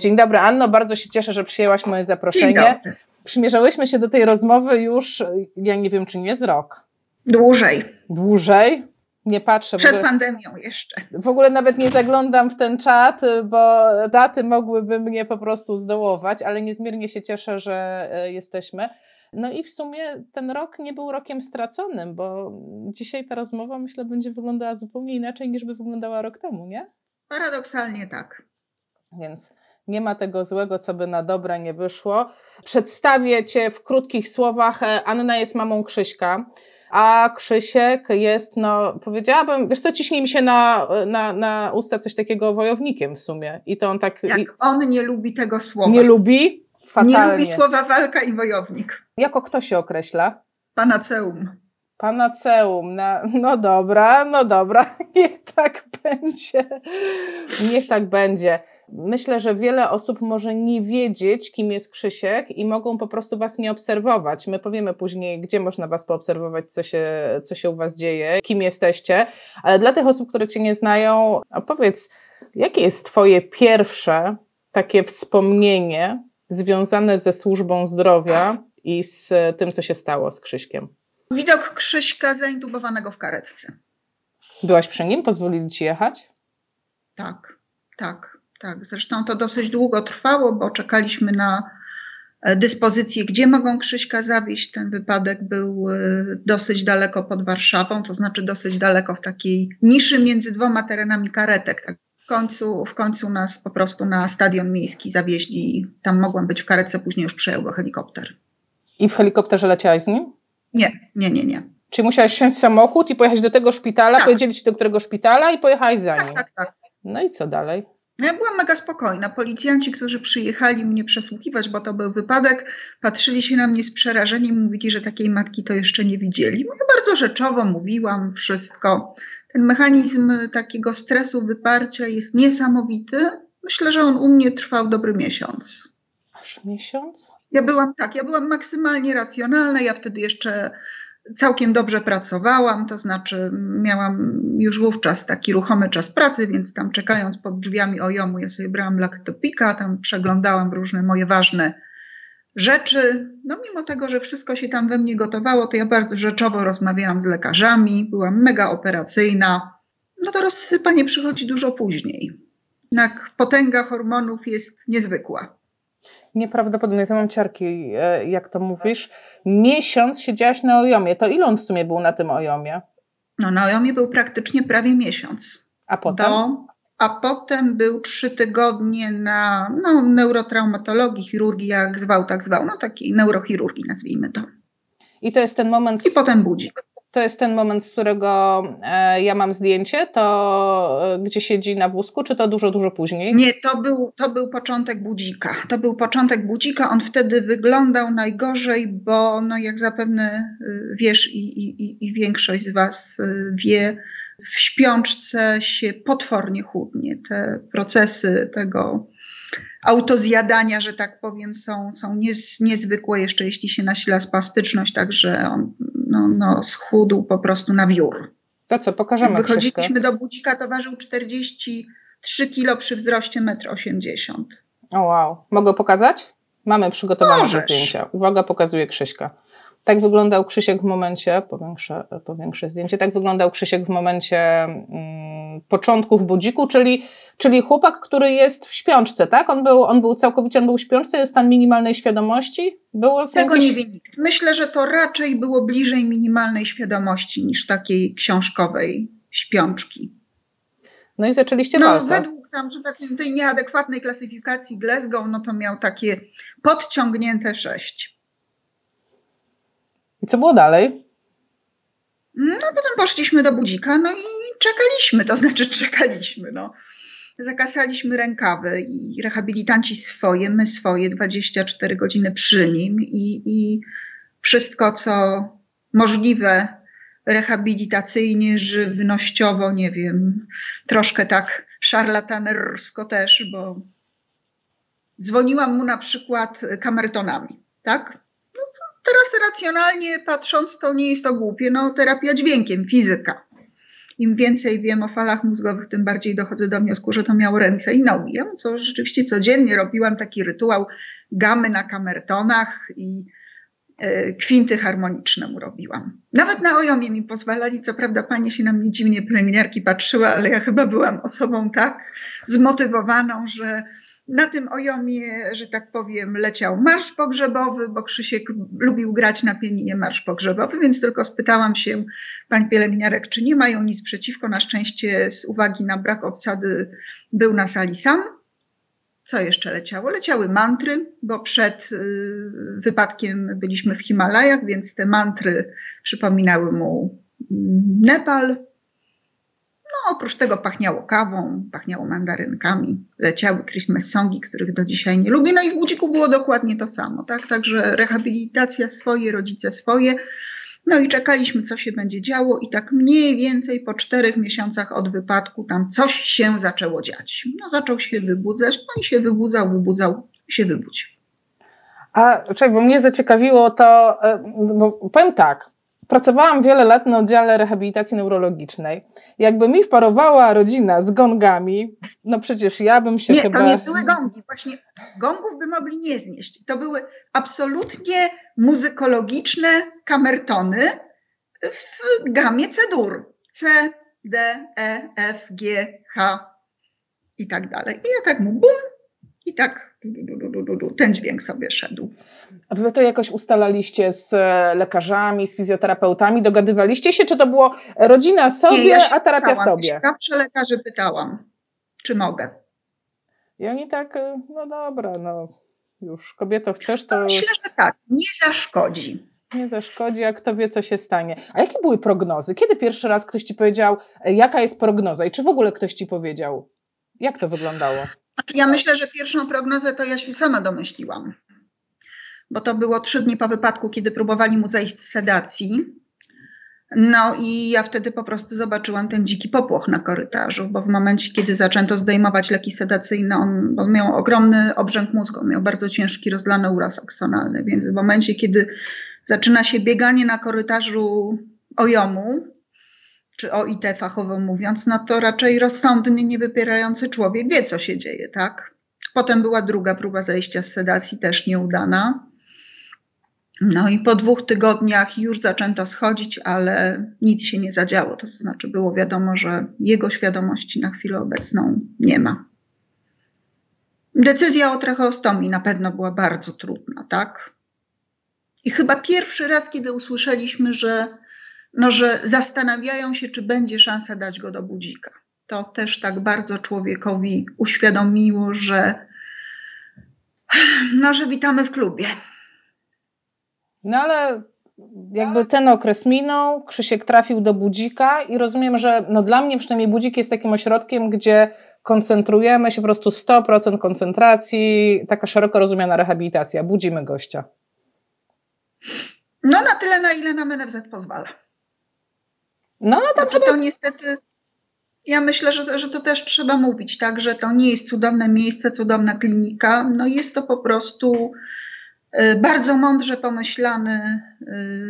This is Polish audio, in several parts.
Dzień dobry, Anno. Bardzo się cieszę, że przyjęłaś moje zaproszenie. Przymierzałyśmy się do tej rozmowy już, ja nie wiem, czy nie z rok. Dłużej. Dłużej? Nie patrzę. Przed ogóle, pandemią jeszcze. W ogóle nawet nie zaglądam w ten czat, bo daty mogłyby mnie po prostu zdołować, ale niezmiernie się cieszę, że e, jesteśmy. No i w sumie ten rok nie był rokiem straconym, bo dzisiaj ta rozmowa myślę będzie wyglądała zupełnie inaczej niż by wyglądała rok temu, nie? Paradoksalnie tak. Więc nie ma tego złego, co by na dobre nie wyszło. Przedstawię Cię w krótkich słowach. E, Anna jest mamą Krzyśka, a Krzysiek jest, no powiedziałabym, wiesz co, ciśnie mi się na, na, na usta coś takiego wojownikiem w sumie. I to on tak... Jak i... on nie lubi tego słowa. Nie lubi? Fatalnie. Nie lubi słowa walka i wojownik. Jako kto się określa? Panaceum. Panaceum. Na, no dobra, no dobra, tak będzie. Niech tak będzie. Myślę, że wiele osób może nie wiedzieć, kim jest Krzysiek i mogą po prostu Was nie obserwować. My powiemy później, gdzie można Was poobserwować, co się, co się u Was dzieje, kim jesteście, ale dla tych osób, które Cię nie znają, opowiedz, jakie jest Twoje pierwsze takie wspomnienie związane ze służbą zdrowia i z tym, co się stało z Krzyśkiem? Widok Krzyśka zaintubowanego w karetce. Byłaś przy nim? Pozwolili ci jechać? Tak, tak, tak. Zresztą to dosyć długo trwało, bo czekaliśmy na e, dyspozycję, gdzie mogą Krzyśka zawieźć. Ten wypadek był e, dosyć daleko pod Warszawą, to znaczy dosyć daleko w takiej niszy między dwoma terenami karetek. Tak. W końcu, w końcu nas po prostu na stadion miejski zawieźli. Tam mogłam być w karetce, później już przejął go helikopter. I w helikopterze leciałaś z nim? Nie, nie, nie, nie. Czyli musiałaś wsiąść w samochód i pojechać do tego szpitala, tak. powiedzieli ci do którego szpitala i pojechałaś za tak, nim. Tak, tak, No i co dalej? No ja byłam mega spokojna. Policjanci, którzy przyjechali mnie przesłuchiwać, bo to był wypadek, patrzyli się na mnie z przerażeniem, mówili, że takiej matki to jeszcze nie widzieli. No ja bardzo rzeczowo mówiłam wszystko. Ten mechanizm takiego stresu, wyparcia jest niesamowity. Myślę, że on u mnie trwał dobry miesiąc. Aż miesiąc? Ja byłam tak, ja byłam maksymalnie racjonalna. Ja wtedy jeszcze całkiem dobrze pracowałam, to znaczy miałam już wówczas taki ruchomy czas pracy, więc tam czekając pod drzwiami ojomu, ja sobie brałam laktopika, tam przeglądałam różne moje ważne rzeczy. No mimo tego, że wszystko się tam we mnie gotowało, to ja bardzo rzeczowo rozmawiałam z lekarzami, byłam mega operacyjna. No to rozsypanie przychodzi dużo później. Jednak potęga hormonów jest niezwykła nieprawdopodobne. Ja mam ciarki, e, jak to mówisz. Miesiąc siedziałaś na ojomie. To ile on w sumie był na tym ojomie? No na ojomie był praktycznie prawie miesiąc. A potem? Do, a potem był trzy tygodnie na no, neurotraumatologii, chirurgii, jak zwał, tak zwał. No takiej neurochirurgii nazwijmy to. I to jest ten moment... I potem budzik to jest ten moment, z którego e, ja mam zdjęcie, to e, gdzie siedzi na wózku, czy to dużo, dużo później? Nie, to był, to był początek budzika. To był początek budzika. On wtedy wyglądał najgorzej, bo no jak zapewne y, wiesz i, i, i większość z Was wie, w śpiączce się potwornie chudnie. Te procesy tego autozjadania, że tak powiem, są, są niez, niezwykłe, jeszcze jeśli się nasila spastyczność, także on no, no, schudł po prostu na wiór. To co, pokażemy Jak Wychodziliśmy do budzika, to ważył 43 kilo przy wzroście 1,80 m. O wow. Mogę pokazać? Mamy przygotowane te zdjęcia. Uwaga, pokazuje Krzyśka. Tak wyglądał Krzysiek w momencie, powiększę, powiększę zdjęcie, tak wyglądał Krzysiek w momencie mm, początków budziku, czyli, czyli chłopak, który jest w śpiączce, tak? On był, on był całkowicie, on był w śpiączce, jest stan minimalnej świadomości? Było Tego jakieś... nie wie nikt. Myślę, że to raczej było bliżej minimalnej świadomości niż takiej książkowej śpiączki. No i zaczęliście no, walkę. Według tam, że tak, tej nieadekwatnej klasyfikacji Glasgow, no to miał takie podciągnięte sześć. I co było dalej? No potem poszliśmy do budzika, no i czekaliśmy, to znaczy czekaliśmy, no. Zakasaliśmy rękawy i rehabilitanci swoje, my swoje, 24 godziny przy nim i, i wszystko, co możliwe rehabilitacyjnie, żywnościowo, nie wiem, troszkę tak szarlatanersko też, bo dzwoniłam mu na przykład kamertonami, tak? teraz racjonalnie patrząc, to nie jest to głupie. No, terapia dźwiękiem, fizyka. Im więcej wiem o falach mózgowych, tym bardziej dochodzę do wniosku, że to miało ręce i nogi. Ja co rzeczywiście codziennie robiłam taki rytuał gamy na kamertonach i e, kwinty harmoniczne mu robiłam. Nawet na ojomie mi pozwalali, co prawda panie się na mnie dziwnie pielęgniarki patrzyły, ale ja chyba byłam osobą tak zmotywowaną, że na tym ojomie, że tak powiem, leciał marsz pogrzebowy, bo Krzysiek lubił grać na pianinie marsz pogrzebowy, więc tylko spytałam się pań pielęgniarek, czy nie mają nic przeciwko. Na szczęście z uwagi na brak obsady był na sali sam. Co jeszcze leciało? Leciały mantry, bo przed y, wypadkiem byliśmy w Himalajach, więc te mantry przypominały mu Nepal, no, oprócz tego pachniało kawą, pachniało mandarynkami, leciały Christmas songi, których do dzisiaj nie lubię. No i w Budziku było dokładnie to samo, tak? Także rehabilitacja swoje, rodzice swoje. No i czekaliśmy, co się będzie działo, i tak mniej więcej po czterech miesiącach od wypadku tam coś się zaczęło dziać. No, zaczął się wybudzać, no i się wybudzał, wybudzał, się wybudził. A czekaj, bo mnie zaciekawiło to, e, bo powiem tak, Pracowałam wiele lat na oddziale rehabilitacji neurologicznej. Jakby mi wparowała rodzina z gongami, no przecież ja bym się nie, chyba... Nie, to nie były gongi. Właśnie gongów by mogli nie znieść. To były absolutnie muzykologiczne kamertony w gamie C-dur. C, D, E, F, G, H i tak dalej. I ja tak mu bum i tak ten dźwięk sobie szedł. A wy to jakoś ustalaliście z e, lekarzami, z fizjoterapeutami? Dogadywaliście się, czy to było rodzina sobie, Nie, ja a terapia pytałam. sobie? Zawsze lekarzy pytałam, czy mogę. I oni tak, e, no dobra, no już kobieto chcesz, to... Myślę, że tak, nie zaszkodzi. Nie zaszkodzi, a kto wie, co się stanie. A jakie były prognozy? Kiedy pierwszy raz ktoś ci powiedział, e, jaka jest prognoza i czy w ogóle ktoś ci powiedział? Jak to wyglądało? Ja myślę, że pierwszą prognozę to ja się sama domyśliłam, bo to było trzy dni po wypadku, kiedy próbowali mu zejść z sedacji. No i ja wtedy po prostu zobaczyłam ten dziki popłoch na korytarzu, bo w momencie, kiedy zaczęto zdejmować leki sedacyjne, on, on miał ogromny obrzęk mózgu, miał bardzo ciężki rozlany uraz aksonalny, więc w momencie, kiedy zaczyna się bieganie na korytarzu ojomu, czy o IT fachowo mówiąc, no to raczej rozsądny, niewypierający człowiek wie, co się dzieje, tak? Potem była druga próba zejścia z sedacji, też nieudana. No i po dwóch tygodniach już zaczęto schodzić, ale nic się nie zadziało. To znaczy było wiadomo, że jego świadomości na chwilę obecną nie ma. Decyzja o tracheostomii na pewno była bardzo trudna, tak? I chyba pierwszy raz, kiedy usłyszeliśmy, że no, że zastanawiają się, czy będzie szansa dać go do budzika. To też tak bardzo człowiekowi uświadomiło, że, no, że witamy w klubie. No ale jakby ten okres minął, Krzysiek trafił do budzika i rozumiem, że no dla mnie przynajmniej budzik jest takim ośrodkiem, gdzie koncentrujemy się po prostu 100% koncentracji, taka szeroko rozumiana rehabilitacja. Budzimy gościa. No na tyle, na ile nam NFZ pozwala. No ale tam chyba... To niestety, ja myślę, że, że to też trzeba mówić, tak, że to nie jest cudowne miejsce, cudowna klinika, no jest to po prostu bardzo mądrze pomyślane,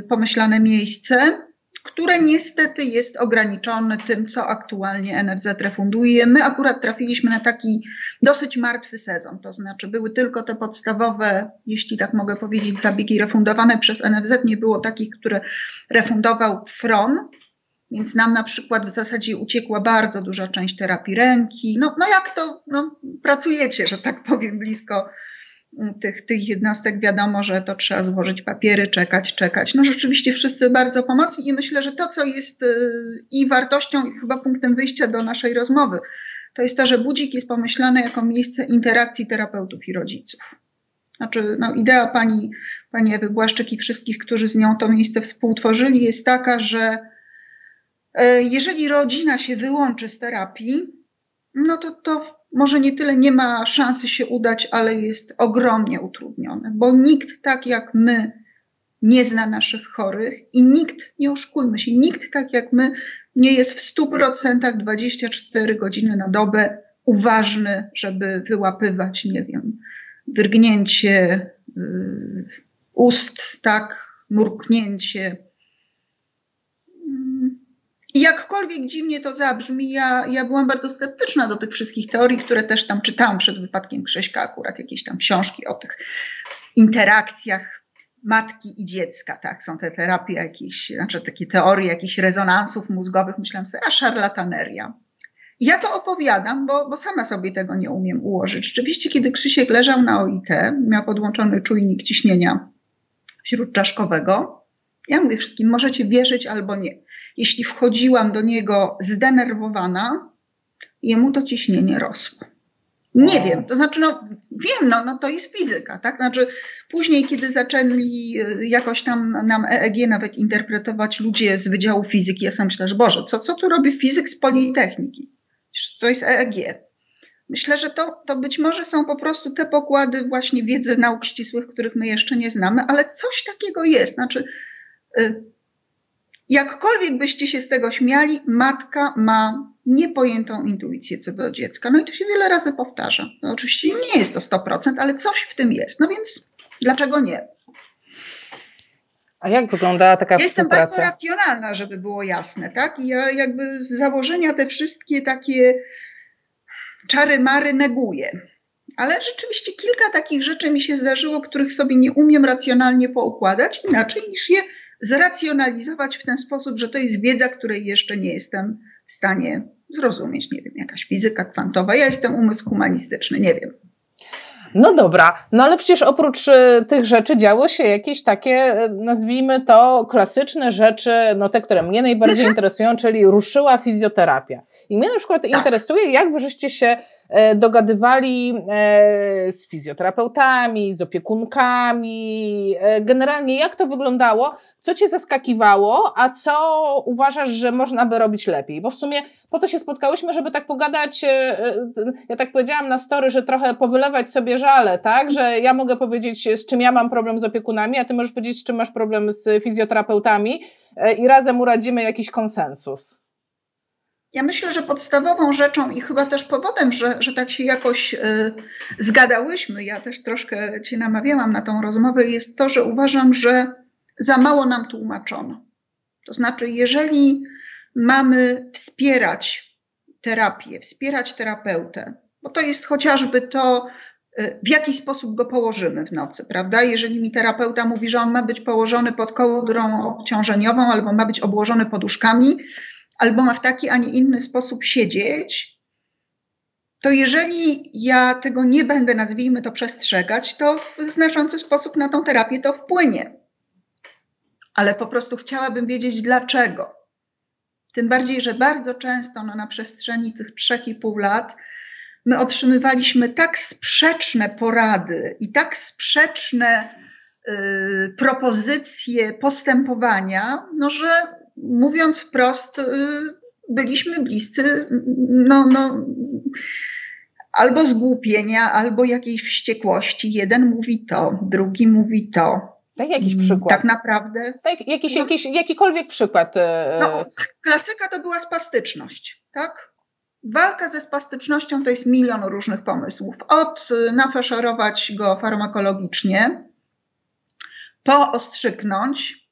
pomyślane miejsce, które niestety jest ograniczone tym, co aktualnie NFZ refunduje. My akurat trafiliśmy na taki dosyć martwy sezon, to znaczy były tylko te podstawowe, jeśli tak mogę powiedzieć, zabiegi refundowane przez NFZ, nie było takich, które refundował FRON, więc nam na przykład w zasadzie uciekła bardzo duża część terapii ręki. No, no jak to no, pracujecie, że tak powiem, blisko tych, tych jednostek, wiadomo, że to trzeba złożyć papiery, czekać, czekać. No rzeczywiście wszyscy bardzo pomocni i myślę, że to, co jest y, i wartością, i chyba punktem wyjścia do naszej rozmowy, to jest to, że budzik jest pomyślany jako miejsce interakcji terapeutów i rodziców. Znaczy, no, idea pani, pani Ewy Błaszczyk i wszystkich, którzy z nią to miejsce współtworzyli, jest taka, że E, jeżeli rodzina się wyłączy z terapii, no to to może nie tyle nie ma szansy się udać, ale jest ogromnie utrudnione, bo nikt tak jak my nie zna naszych chorych i nikt, nie oszukujmy się, nikt tak jak my nie jest w 100% 24 godziny na dobę uważny, żeby wyłapywać, nie wiem, drgnięcie yy, ust, tak, mruknięcie, jakkolwiek dziwnie to zabrzmi, ja, ja byłam bardzo sceptyczna do tych wszystkich teorii, które też tam czytałam przed wypadkiem Krzyśka, akurat jakieś tam książki o tych interakcjach matki i dziecka, tak, są te terapie jakieś, znaczy takie teorie jakichś rezonansów mózgowych, myślałam sobie, a szarlataneria. Ja to opowiadam, bo, bo sama sobie tego nie umiem ułożyć. Rzeczywiście, kiedy Krzysiek leżał na OIT, miał podłączony czujnik ciśnienia śródczaszkowego, ja mówię wszystkim, możecie wierzyć albo nie. Jeśli wchodziłam do niego zdenerwowana, jemu to ciśnienie rosło. Nie wiem, to znaczy, no wiem, no, no to jest fizyka, tak? Znaczy, później, kiedy zaczęli y, jakoś tam nam EEG nawet interpretować ludzie z Wydziału Fizyki, ja sam myślę, że Boże, co, co tu robi fizyk z Politechniki? To jest EEG. Myślę, że to, to być może są po prostu te pokłady właśnie wiedzy nauk ścisłych, których my jeszcze nie znamy, ale coś takiego jest. Znaczy, y, jakkolwiek byście się z tego śmiali, matka ma niepojętą intuicję co do dziecka. No i to się wiele razy powtarza. No oczywiście nie jest to 100%, ale coś w tym jest. No więc dlaczego nie? A jak wyglądała taka ja współpraca? Jestem bardzo racjonalna, żeby było jasne, tak? I ja jakby z założenia te wszystkie takie czary-mary neguję. Ale rzeczywiście kilka takich rzeczy mi się zdarzyło, których sobie nie umiem racjonalnie poukładać, inaczej niż je zracjonalizować w ten sposób, że to jest wiedza, której jeszcze nie jestem w stanie zrozumieć. Nie wiem, jakaś fizyka kwantowa. Ja jestem umysł humanistyczny, nie wiem. No dobra, no ale przecież oprócz e, tych rzeczy działy się jakieś takie, e, nazwijmy to, klasyczne rzeczy, no te, które mnie najbardziej mhm. interesują, czyli ruszyła fizjoterapia. I mnie na przykład tak. interesuje, jak wy żeście się dogadywali z fizjoterapeutami, z opiekunkami, generalnie jak to wyglądało, co cię zaskakiwało, a co uważasz, że można by robić lepiej? Bo w sumie po to się spotkałyśmy, żeby tak pogadać, ja tak powiedziałam na story, że trochę powylewać sobie żale, tak? Że ja mogę powiedzieć, z czym ja mam problem z opiekunami, a ty możesz powiedzieć, z czym masz problem z fizjoterapeutami e, i razem uradzimy jakiś konsensus. Ja myślę, że podstawową rzeczą i chyba też powodem, że, że tak się jakoś y, zgadałyśmy, ja też troszkę Cię namawiałam na tą rozmowę, jest to, że uważam, że za mało nam tłumaczono. To znaczy, jeżeli mamy wspierać terapię, wspierać terapeutę, bo to jest chociażby to, Y, w jaki sposób go położymy w nocy, prawda? Jeżeli mi terapeuta mówi, że on ma być położony pod kołdrą obciążeniową, albo ma być obłożony poduszkami, albo ma w taki, a nie inny sposób siedzieć, to jeżeli ja tego nie będę, nazwijmy to, przestrzegać, to w znaczący sposób na tą terapię to wpłynie. Ale po prostu chciałabym wiedzieć dlaczego. Tym bardziej, że bardzo często no, na przestrzeni tych trzech i pół lat my otrzymywaliśmy tak sprzeczne porady i tak sprzeczne y, propozycje postępowania, no że mówiąc wprost, y, byliśmy bliscy no, no, albo zgłupienia, albo jakiejś wściekłości. Jeden mówi to, drugi mówi to. Tak, jakiś przykład. Tak naprawdę. Tak, jakiś, no, jakiś, jakikolwiek przykład. Y, no, klasyka to była spastyczność, tak? Walka ze spastycznością to jest milion różnych pomysłów. Od y, nafaszerować go farmakologicznie, poostrzyknąć,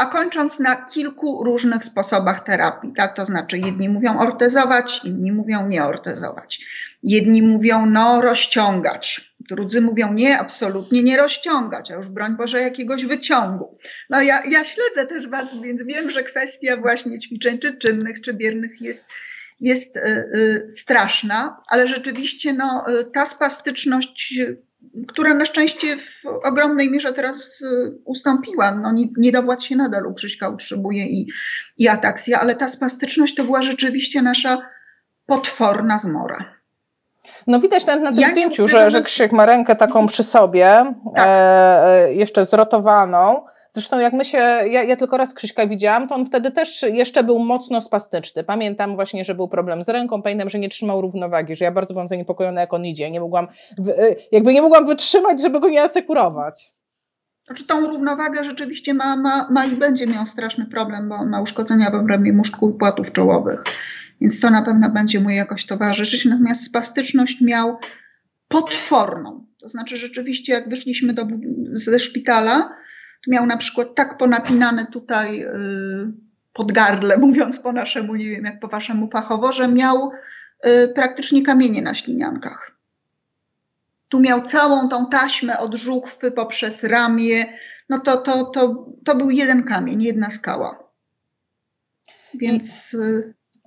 a kończąc na kilku różnych sposobach terapii. Tak, to znaczy jedni mówią ortezować, inni mówią nie ortezować. Jedni mówią no rozciągać, drudzy mówią nie, absolutnie nie rozciągać, a już broń Boże jakiegoś wyciągu. No ja, ja śledzę też Was, więc wiem, że kwestia właśnie ćwiczeń czy czynnych, czy biernych jest jest e, e, straszna, ale rzeczywiście no, e, ta spastyczność, która na szczęście w ogromnej mierze teraz ustąpiła, no, niedowład się nadal u Krzyśka utrzymuje i, i ataksja, ale ta spastyczność to była rzeczywiście nasza potworna zmora. No widać nawet na tym ja zdjęciu, że, że Krzysiek ma rękę taką przy sobie, tak. e, jeszcze zrotowaną. Zresztą jak my się, ja, ja tylko raz Krzyśka widziałam, to on wtedy też jeszcze był mocno spastyczny. Pamiętam właśnie, że był problem z ręką, pamiętam, że nie trzymał równowagi, że ja bardzo byłam zaniepokojona, jak on idzie. Nie mogłam, y, jakby nie mogłam wytrzymać, żeby go nie asekurować. Znaczy tą równowagę rzeczywiście ma, ma, ma i będzie miał straszny problem, bo on ma uszkodzenia w obrębie muszku i płatów czołowych. Więc to na pewno będzie mu jakoś towarzyszyć. Natomiast spastyczność miał potworną. To znaczy rzeczywiście jak wyszliśmy do, ze szpitala, miał na przykład tak ponapinane tutaj yy, pod gardle, mówiąc po naszemu, nie wiem jak po waszemu fachowo, że miał y, praktycznie kamienie na śliniankach. Tu miał całą tą taśmę od żuchwy poprzez ramię. No to, to, to, to był jeden kamień, jedna skała. Więc. I,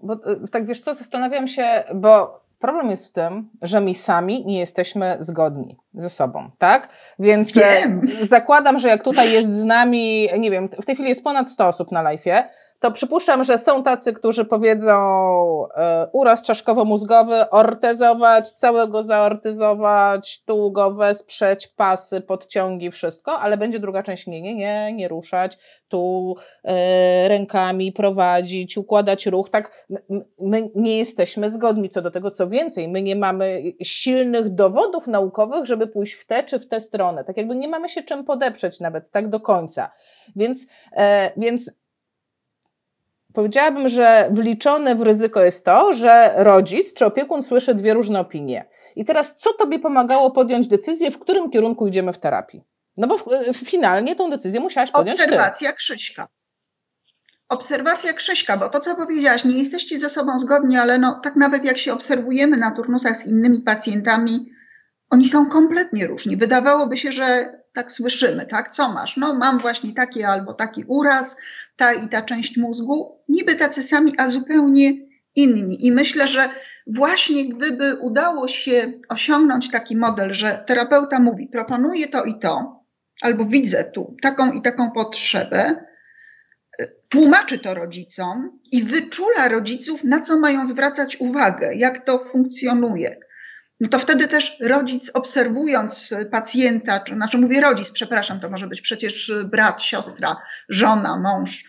bo tak wiesz co, zastanawiam się, bo Problem jest w tym, że my sami nie jesteśmy zgodni ze sobą, tak? Więc e, Wiem. zakładam, że jak tutaj jest z nami, nie wiem, w tej chwili jest ponad 100 osób na live'ie, to przypuszczam, że są tacy, którzy powiedzą e, uraz czaszkowo-mózgowy, ortezować, całego zaortyzować, tu go wesprzeć, pasy, podciągi, wszystko, ale będzie druga część, nie, nie, nie, nie ruszać, tu e, rękami prowadzić, układać ruch, tak, my nie jesteśmy zgodni co do tego, co więcej, my nie mamy silnych dowodów naukowych, żeby pójść w tę czy w tę stronę, tak jakby nie mamy się czym podeprzeć nawet, tak do końca, więc, e, więc Powiedziałabym, że wliczone w ryzyko jest to, że rodzic czy opiekun słyszy dwie różne opinie. I teraz, co tobie pomagało podjąć decyzję, w którym kierunku idziemy w terapii? No bo finalnie tą decyzję musiałaś podjąć Obserwacja ty. Krzyśka. Obserwacja Krzyśka, bo to, co powiedziałaś, nie jesteście ze sobą zgodni, ale no, tak nawet jak się obserwujemy na turnusach z innymi pacjentami, oni są kompletnie różni. Wydawałoby się, że tak słyszymy, tak? Co masz? No, mam właśnie taki albo taki uraz, ta i ta część mózgu. Niby tacy sami, a zupełnie inni. I myślę, że właśnie gdyby udało się osiągnąć taki model, że terapeuta mówi, proponuję to i to, albo widzę tu taką i taką potrzebę, tłumaczy to rodzicom i wyczula rodziców, na co mają zwracać uwagę, jak to funkcjonuje no to wtedy też rodzic obserwując pacjenta, czy znaczy mówię rodzic, przepraszam, to może być przecież brat, siostra, żona, mąż,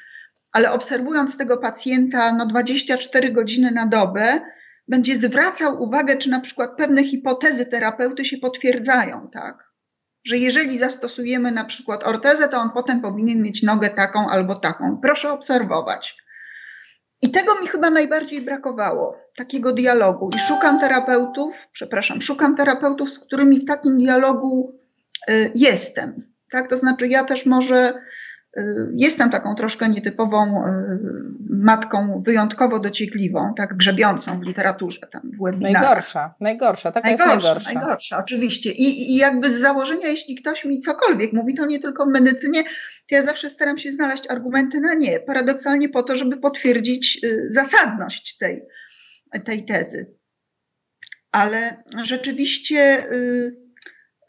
ale obserwując tego pacjenta no 24 godziny na dobę, będzie zwracał uwagę, czy na przykład pewne hipotezy terapeuty się potwierdzają, tak? Że jeżeli zastosujemy na przykład ortezę, to on potem powinien mieć nogę taką albo taką. Proszę obserwować. I tego mi chyba najbardziej brakowało, takiego dialogu. I szukam terapeutów, przepraszam, szukam terapeutów, z którymi w takim dialogu y, jestem. Tak? To znaczy, ja też może Y, jestem taką troszkę nietypową y, matką, wyjątkowo dociekliwą, tak grzebiącą w literaturze, tam w webinarach. Najgorsza, najgorsza, taka najgorsza, jest najgorsza. Najgorsza, oczywiście. I, I jakby z założenia, jeśli ktoś mi cokolwiek mówi, to nie tylko w medycynie, to ja zawsze staram się znaleźć argumenty na nie, paradoksalnie po to, żeby potwierdzić y, zasadność tej, tej tezy. Ale rzeczywiście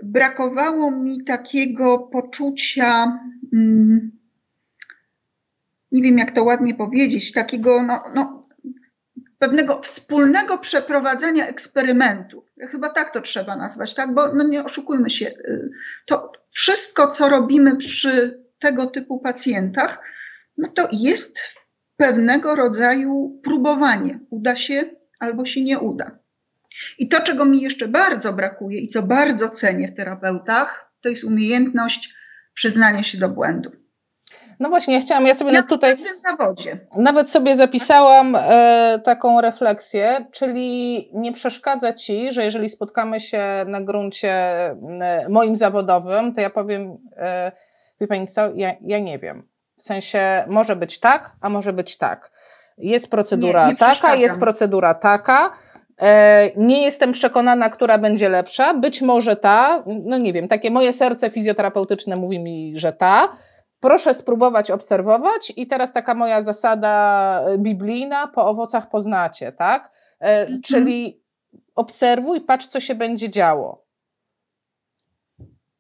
brakowało mi takiego poczucia, mm, nie wiem jak to ładnie powiedzieć, takiego no, no, pewnego wspólnego przeprowadzenia eksperymentu. Chyba tak to trzeba nazwać, tak? Bo no nie oszukujmy się, y, to wszystko, co robimy przy tego typu pacjentach, no to jest pewnego rodzaju próbowanie. Uda się albo się nie uda. I to, czego mi jeszcze bardzo brakuje i co bardzo cenię w terapeutach, to jest umiejętność przyznania się do błędu. No właśnie, ja chciałam, ja sobie ja tutaj. Nawet sobie zapisałam e, taką refleksję, czyli nie przeszkadza ci, że jeżeli spotkamy się na gruncie e, moim zawodowym, to ja powiem, e, wie pani co, ja, ja nie wiem. W sensie może być tak, a może być tak. Jest procedura nie, nie taka, jest procedura taka. E, nie jestem przekonana, która będzie lepsza. Być może ta, no nie wiem, takie moje serce fizjoterapeutyczne mówi mi, że ta. Proszę spróbować obserwować i teraz taka moja zasada biblijna, po owocach poznacie, tak? E, mhm. Czyli obserwuj, patrz, co się będzie działo.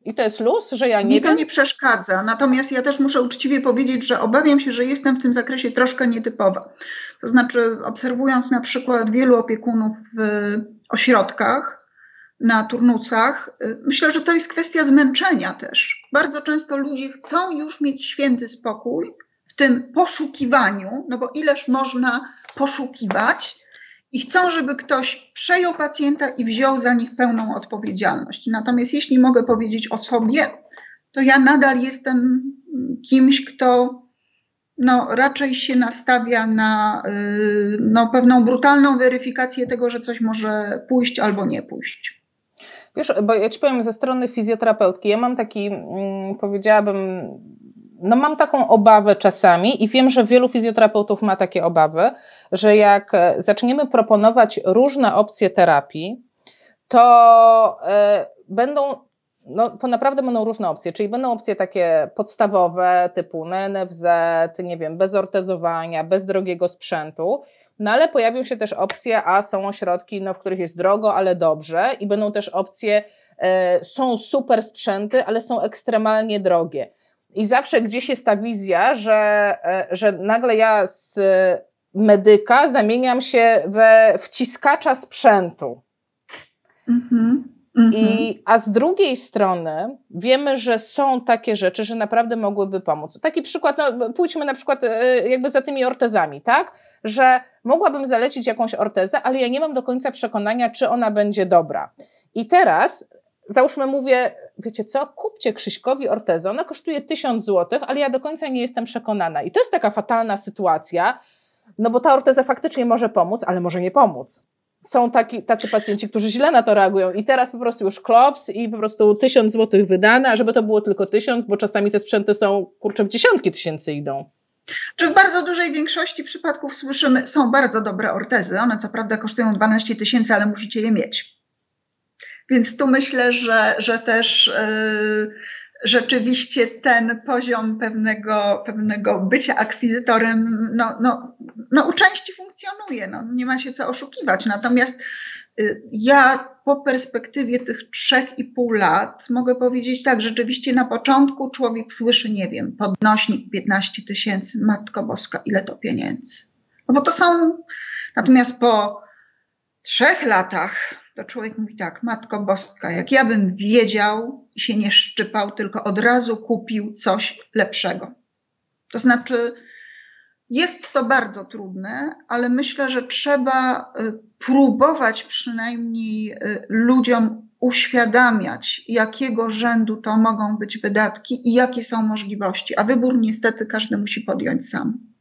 I to jest luz, że ja nie Mi wiem? to nie przeszkadza, natomiast ja też muszę uczciwie powiedzieć, że obawiam się, że jestem w tym zakresie troszkę nietypowa. To znaczy, obserwując na przykład wielu opiekunów w ośrodkach, na turnusach, y, myślę, że to jest kwestia zmęczenia też. Bardzo często ludzie chcą już mieć święty spokój w tym poszukiwaniu, no bo ileż można poszukiwać, i chcą, żeby ktoś przejął pacjenta i wziął za nich pełną odpowiedzialność. Natomiast jeśli mogę powiedzieć o sobie, to ja nadal jestem kimś, kto no, raczej się nastawia na y, no, pewną brutalną weryfikację tego, że coś może pójść albo nie pójść. Wiesz, bo ja ci powiem ze strony fizjoterapeutki, ja mam taki, mm, powiedziałabym, no mam taką obawę czasami i wiem, że wielu fizjoterapeutów ma takie obawy, że jak e, zaczniemy proponować różne opcje terapii, to y, będą, no to naprawdę będą różne opcje, czyli będą opcje takie podstawowe typu NFZ, nie wiem, bez ortezowania, bez drogiego sprzętu, no ale pojawią się też opcje, a są ośrodki, no, w których jest drogo, ale dobrze i będą też opcje, y, są super sprzęty, ale są ekstremalnie drogie. I zawsze gdzieś jest ta wizja, że, e, że nagle ja z medyka zamieniam się we wciskacza sprzętu. Mm-hmm. I, a z drugiej strony wiemy, że są takie rzeczy, że naprawdę mogłyby pomóc. Taki przykład, no, pójdźmy na przykład e, jakby za tymi ortezami, tak? Że mogłabym zalecić jakąś ortezę, ale ja nie mam do końca przekonania, czy ona będzie dobra. I teraz załóżmy mówię, wiecie co, kupcie Krzyśkowi ortezę, ona kosztuje 1000 zł, ale ja do końca nie jestem przekonana. I to jest taka fatalna sytuacja, no bo ta orteza faktycznie może pomóc, ale może nie pomóc. Są taki, tacy pacjenci, którzy źle na to reagują i teraz po prostu już klops i po prostu 1000 zł wydane, a żeby to było tylko 1000, bo czasami te sprzęty są, kurczę, w dziesiątki tysięcy idą. Czy w bardzo dużej większości przypadków słyszymy, są bardzo dobre ortezy. One co prawda kosztują 12 tysięcy, ale musicie je mieć. Więc tu myślę, że, że też yy, rzeczywiście ten poziom pewnego, pewnego bycia akwizytorem no, no, no u części funkcjonuje. No, nie ma się co oszukiwać. Natomiast yy, ja po perspektywie tych trzech i pół lat mogę powiedzieć tak, rzeczywiście na początku człowiek słyszy, nie wiem, podnośnik 15 tysięcy, Matko Boska, ile to pieniędzy. No bo to są, natomiast po trzech latach to człowiek mówi tak, Matko Boska, jak ja bym wiedział i się nie szczypał, tylko od razu kupił coś lepszego. To znaczy, jest to bardzo trudne, ale myślę, że trzeba y, próbować przynajmniej y, ludziom uświadamiać, jakiego rzędu to mogą być wydatki i jakie są możliwości. A wybór niestety każdy musi podjąć sam.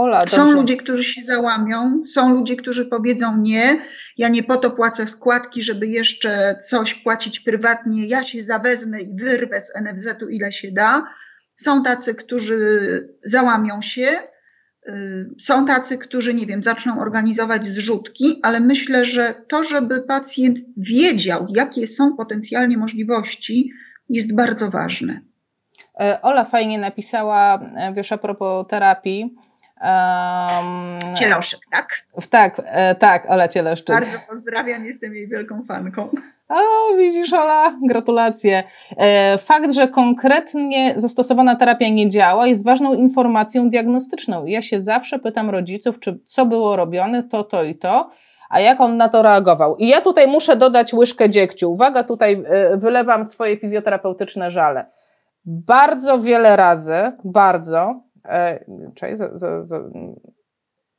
Ola, są ludzie, którzy się załamią, są ludzie, którzy powiedzą nie, ja nie po to płacę składki, żeby jeszcze coś płacić prywatnie, ja się zawezmę i wyrwę z NFZ-u ile się da. Są tacy, którzy załamią się, y, są tacy, którzy, nie wiem, zaczną organizować zrzutki, ale myślę, że to, żeby pacjent wiedział, jakie są potencjalnie możliwości, jest bardzo ważne. E, Ola fajnie napisała, e, wiesz, a propos terapii, Um, Cieloszek, tak? Tak, e, tak, Ola Cieloszczyk. Bardzo pozdrawiam, jestem jej wielką fanką. O, widzisz, Ola, gratulacje. E, fakt, że konkretnie zastosowana terapia nie działa, jest ważną informacją diagnostyczną. Ja się zawsze pytam rodziców, czy co było robione, to, to i to, a jak on na to reagował. I ja tutaj muszę dodać łyżkę dziegciu. Uwaga, tutaj e, wylewam swoje fizjoterapeutyczne żale. Bardzo wiele razy, bardzo E, cześć, za, za, za,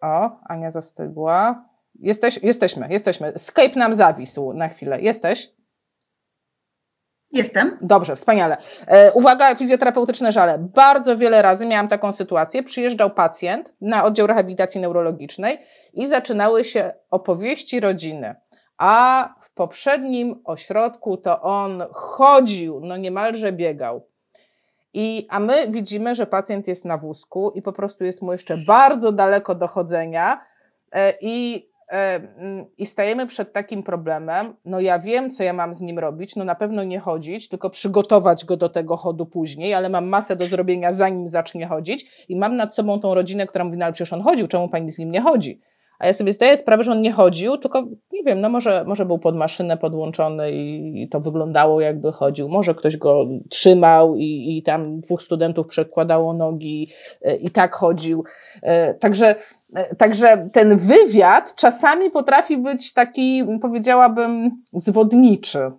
o, Ania zastygła. Jesteś, jesteśmy, jesteśmy. Skype nam zawisł na chwilę. Jesteś? Jestem. Dobrze, wspaniale. E, uwaga, fizjoterapeutyczne żale. Bardzo wiele razy miałam taką sytuację. Przyjeżdżał pacjent na oddział rehabilitacji neurologicznej i zaczynały się opowieści rodziny. A w poprzednim ośrodku to on chodził, no niemalże biegał. I, a my widzimy, że pacjent jest na wózku i po prostu jest mu jeszcze bardzo daleko do chodzenia e, i, e, mm, i stajemy przed takim problemem. No ja wiem, co ja mam z nim robić. No na pewno nie chodzić, tylko przygotować go do tego chodu później, ale mam masę do zrobienia, zanim zacznie chodzić i mam nad sobą tą rodzinę, która mówi, no ale przecież on chodził, czemu pani z nim nie chodzi? A ja sobie zdaję sprawę, że on nie chodził, tylko nie wiem, no może, może był pod maszynę podłączony i, i to wyglądało jakby chodził. Może ktoś go trzymał i, i tam dwóch studentów przekładało nogi e, i tak chodził. E, także, e, także ten wywiad czasami potrafi być taki, powiedziałabym, zwodniczy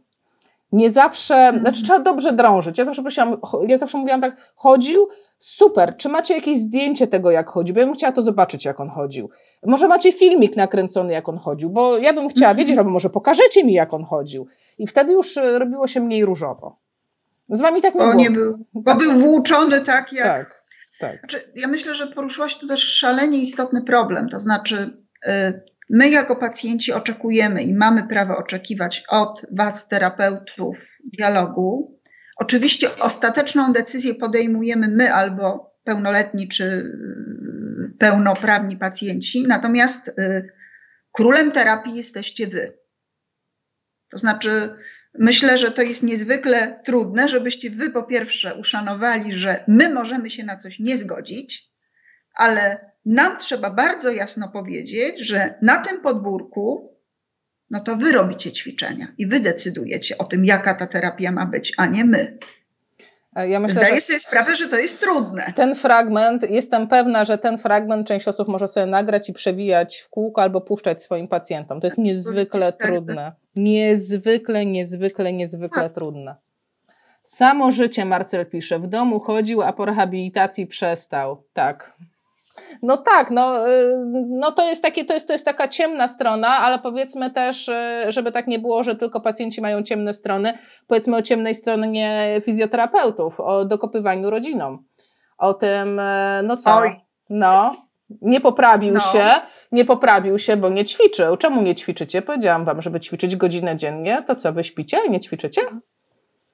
nie zawsze, znaczy trzeba dobrze drążyć. Ja zawsze prosiłam, ja zawsze mówiłam tak, chodził, Super. Czy macie jakieś zdjęcie tego, jak chodzi? Bo ja bym chciała to zobaczyć, jak on chodził. Może macie filmik nakręcony, jak on chodził, bo ja bym chciała wiedzieć, albo może pokażecie mi, jak on chodził. I wtedy już e, robiło się mniej różowo. Z wami tak nie było. Nie był, bo był włóczony tak, jak... Tak, tak. Znaczy, ja myślę, że poruszyłaś tu też szalenie istotny problem. To znaczy, e, my jako pacjenci oczekujemy i mamy prawo oczekiwać od was, terapeutów, dialogu, Oczywiście ostateczną decyzję podejmujemy my albo pełnoletni czy pełnoprawni pacjenci, natomiast y, królem terapii jesteście wy. To znaczy, myślę, że to jest niezwykle trudne, żebyście wy po pierwsze uszanowali, że my możemy się na coś nie zgodzić, ale nam trzeba bardzo jasno powiedzieć, że na tym podwórku, no to wy robicie ćwiczenia i wy decydujecie o tym, jaka ta terapia ma być, a nie my. E, ja myślę, Zdaję sobie sprawę, że to jest trudne. Ten fragment, jestem pewna, że ten fragment część osób może sobie nagrać i przewijać w kółko albo puszczać swoim pacjentom. To jest niezwykle trudne. Niezwykle, niezwykle, niezwykle tak. trudne. Samo życie, Marcel pisze, w domu chodził, a po rehabilitacji przestał. Tak. No tak, no, y, no to, jest takie, to, jest, to jest taka ciemna strona, ale powiedzmy też, y, żeby tak nie było, że tylko pacjenci mają ciemne strony, powiedzmy o ciemnej stronie fizjoterapeutów, o dokopywaniu rodzinom, o tym, y, no co, Oj. no, nie poprawił no. się, nie poprawił się, bo nie ćwiczył. Czemu nie ćwiczycie? Powiedziałam wam, żeby ćwiczyć godzinę dziennie, to co, wy śpicie i nie ćwiczycie?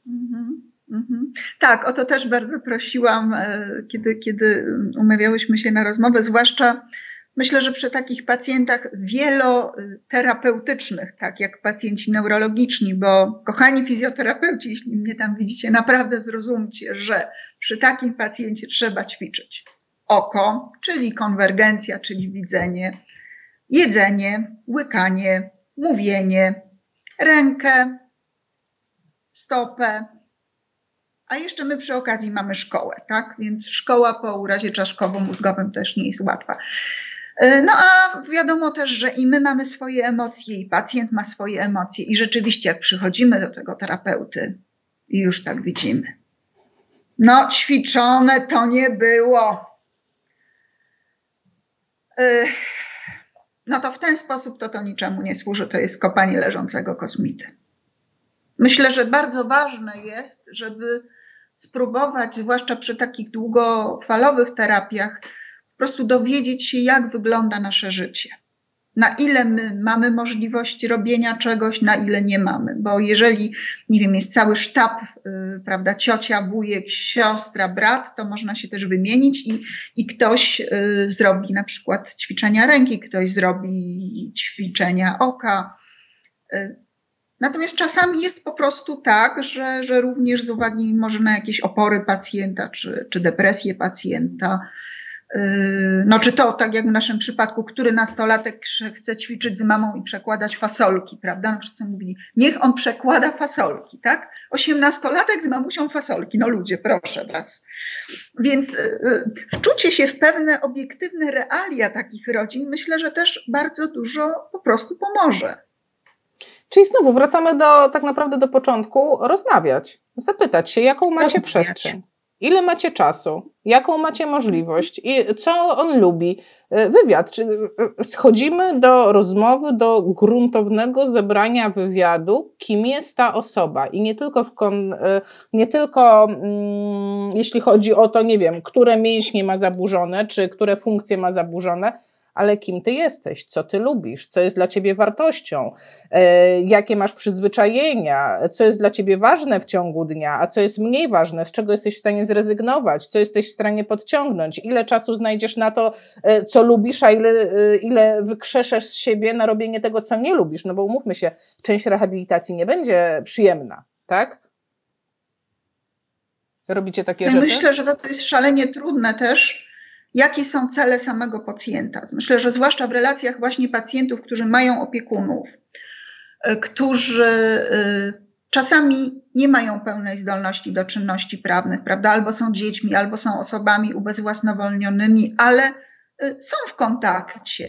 Mhm. Mhm. Tak, o to też bardzo prosiłam, e, kiedy, kiedy umawiałyśmy się na rozmowę, zwłaszcza myślę, że przy takich pacjentach wieloterapeutycznych, tak jak pacjenci neurologiczni, bo kochani fizjoterapeuci, jeśli mnie tam widzicie, naprawdę zrozumcie, że przy takim pacjencie trzeba ćwiczyć oko, czyli konwergencja, czyli widzenie, jedzenie, łykanie, mówienie, rękę, stopę, a jeszcze my przy okazji mamy szkołę, tak? Więc szkoła po urazie czaszkowo-mózgowym też nie jest łatwa. E, no a wiadomo też, że i my mamy swoje emocje, i pacjent ma swoje emocje, i rzeczywiście, jak przychodzimy do tego terapeuty, i już tak widzimy. No, ćwiczone to nie było. E, no to w ten sposób to to niczemu nie służy, to jest kopanie leżącego kosmity. Myślę, że bardzo ważne jest, żeby spróbować, zwłaszcza przy takich długofalowych terapiach, po prostu dowiedzieć się, jak wygląda nasze życie. Na ile my mamy możliwość robienia czegoś, na ile nie mamy. Bo jeżeli, nie wiem, jest cały sztab, yy, prawda, ciocia, wujek, siostra, brat, to można się też wymienić i, i ktoś yy, zrobi na przykład ćwiczenia ręki, ktoś zrobi ćwiczenia oka. Yy, Natomiast czasami jest po prostu tak, że, że również z uwagi może na jakieś opory pacjenta czy, czy depresję pacjenta, yy, no czy to, tak jak w naszym przypadku, który nastolatek chce ćwiczyć z mamą i przekładać fasolki, prawda? No wszyscy mówili, niech on przekłada fasolki, tak? Osiemnastolatek z mamusią fasolki, no ludzie, proszę was. Więc yy, wczucie się w pewne obiektywne realia takich rodzin, myślę, że też bardzo dużo po prostu pomoże. Czyli znowu wracamy do tak naprawdę do początku, rozmawiać, zapytać się, jaką macie rozmawiać. przestrzeń, ile macie czasu, jaką macie możliwość i co on lubi. E, wywiad, czy e, schodzimy do rozmowy, do gruntownego zebrania wywiadu, kim jest ta osoba i nie tylko, w kon, e, nie tylko mm, jeśli chodzi o to, nie wiem, które mięśnie ma zaburzone, czy które funkcje ma zaburzone, ale kim ty jesteś, co ty lubisz, co jest dla ciebie wartością, e, jakie masz przyzwyczajenia, co jest dla ciebie ważne w ciągu dnia, a co jest mniej ważne, z czego jesteś w stanie zrezygnować, co jesteś w stanie podciągnąć, ile czasu znajdziesz na to, e, co lubisz, a ile, e, ile wykrzeszesz z siebie na robienie tego, co nie lubisz. No bo umówmy się, część rehabilitacji nie będzie przyjemna, tak? Robicie takie ja rzeczy? Myślę, że to jest szalenie trudne też, jakie są cele samego pacjenta. Myślę, że zwłaszcza w relacjach właśnie pacjentów, którzy mają opiekunów, e, którzy e, czasami nie mają pełnej zdolności do czynności prawnych, prawda? Albo są dziećmi, albo są osobami ubezwłasnowolnionymi, ale e, są w kontakcie.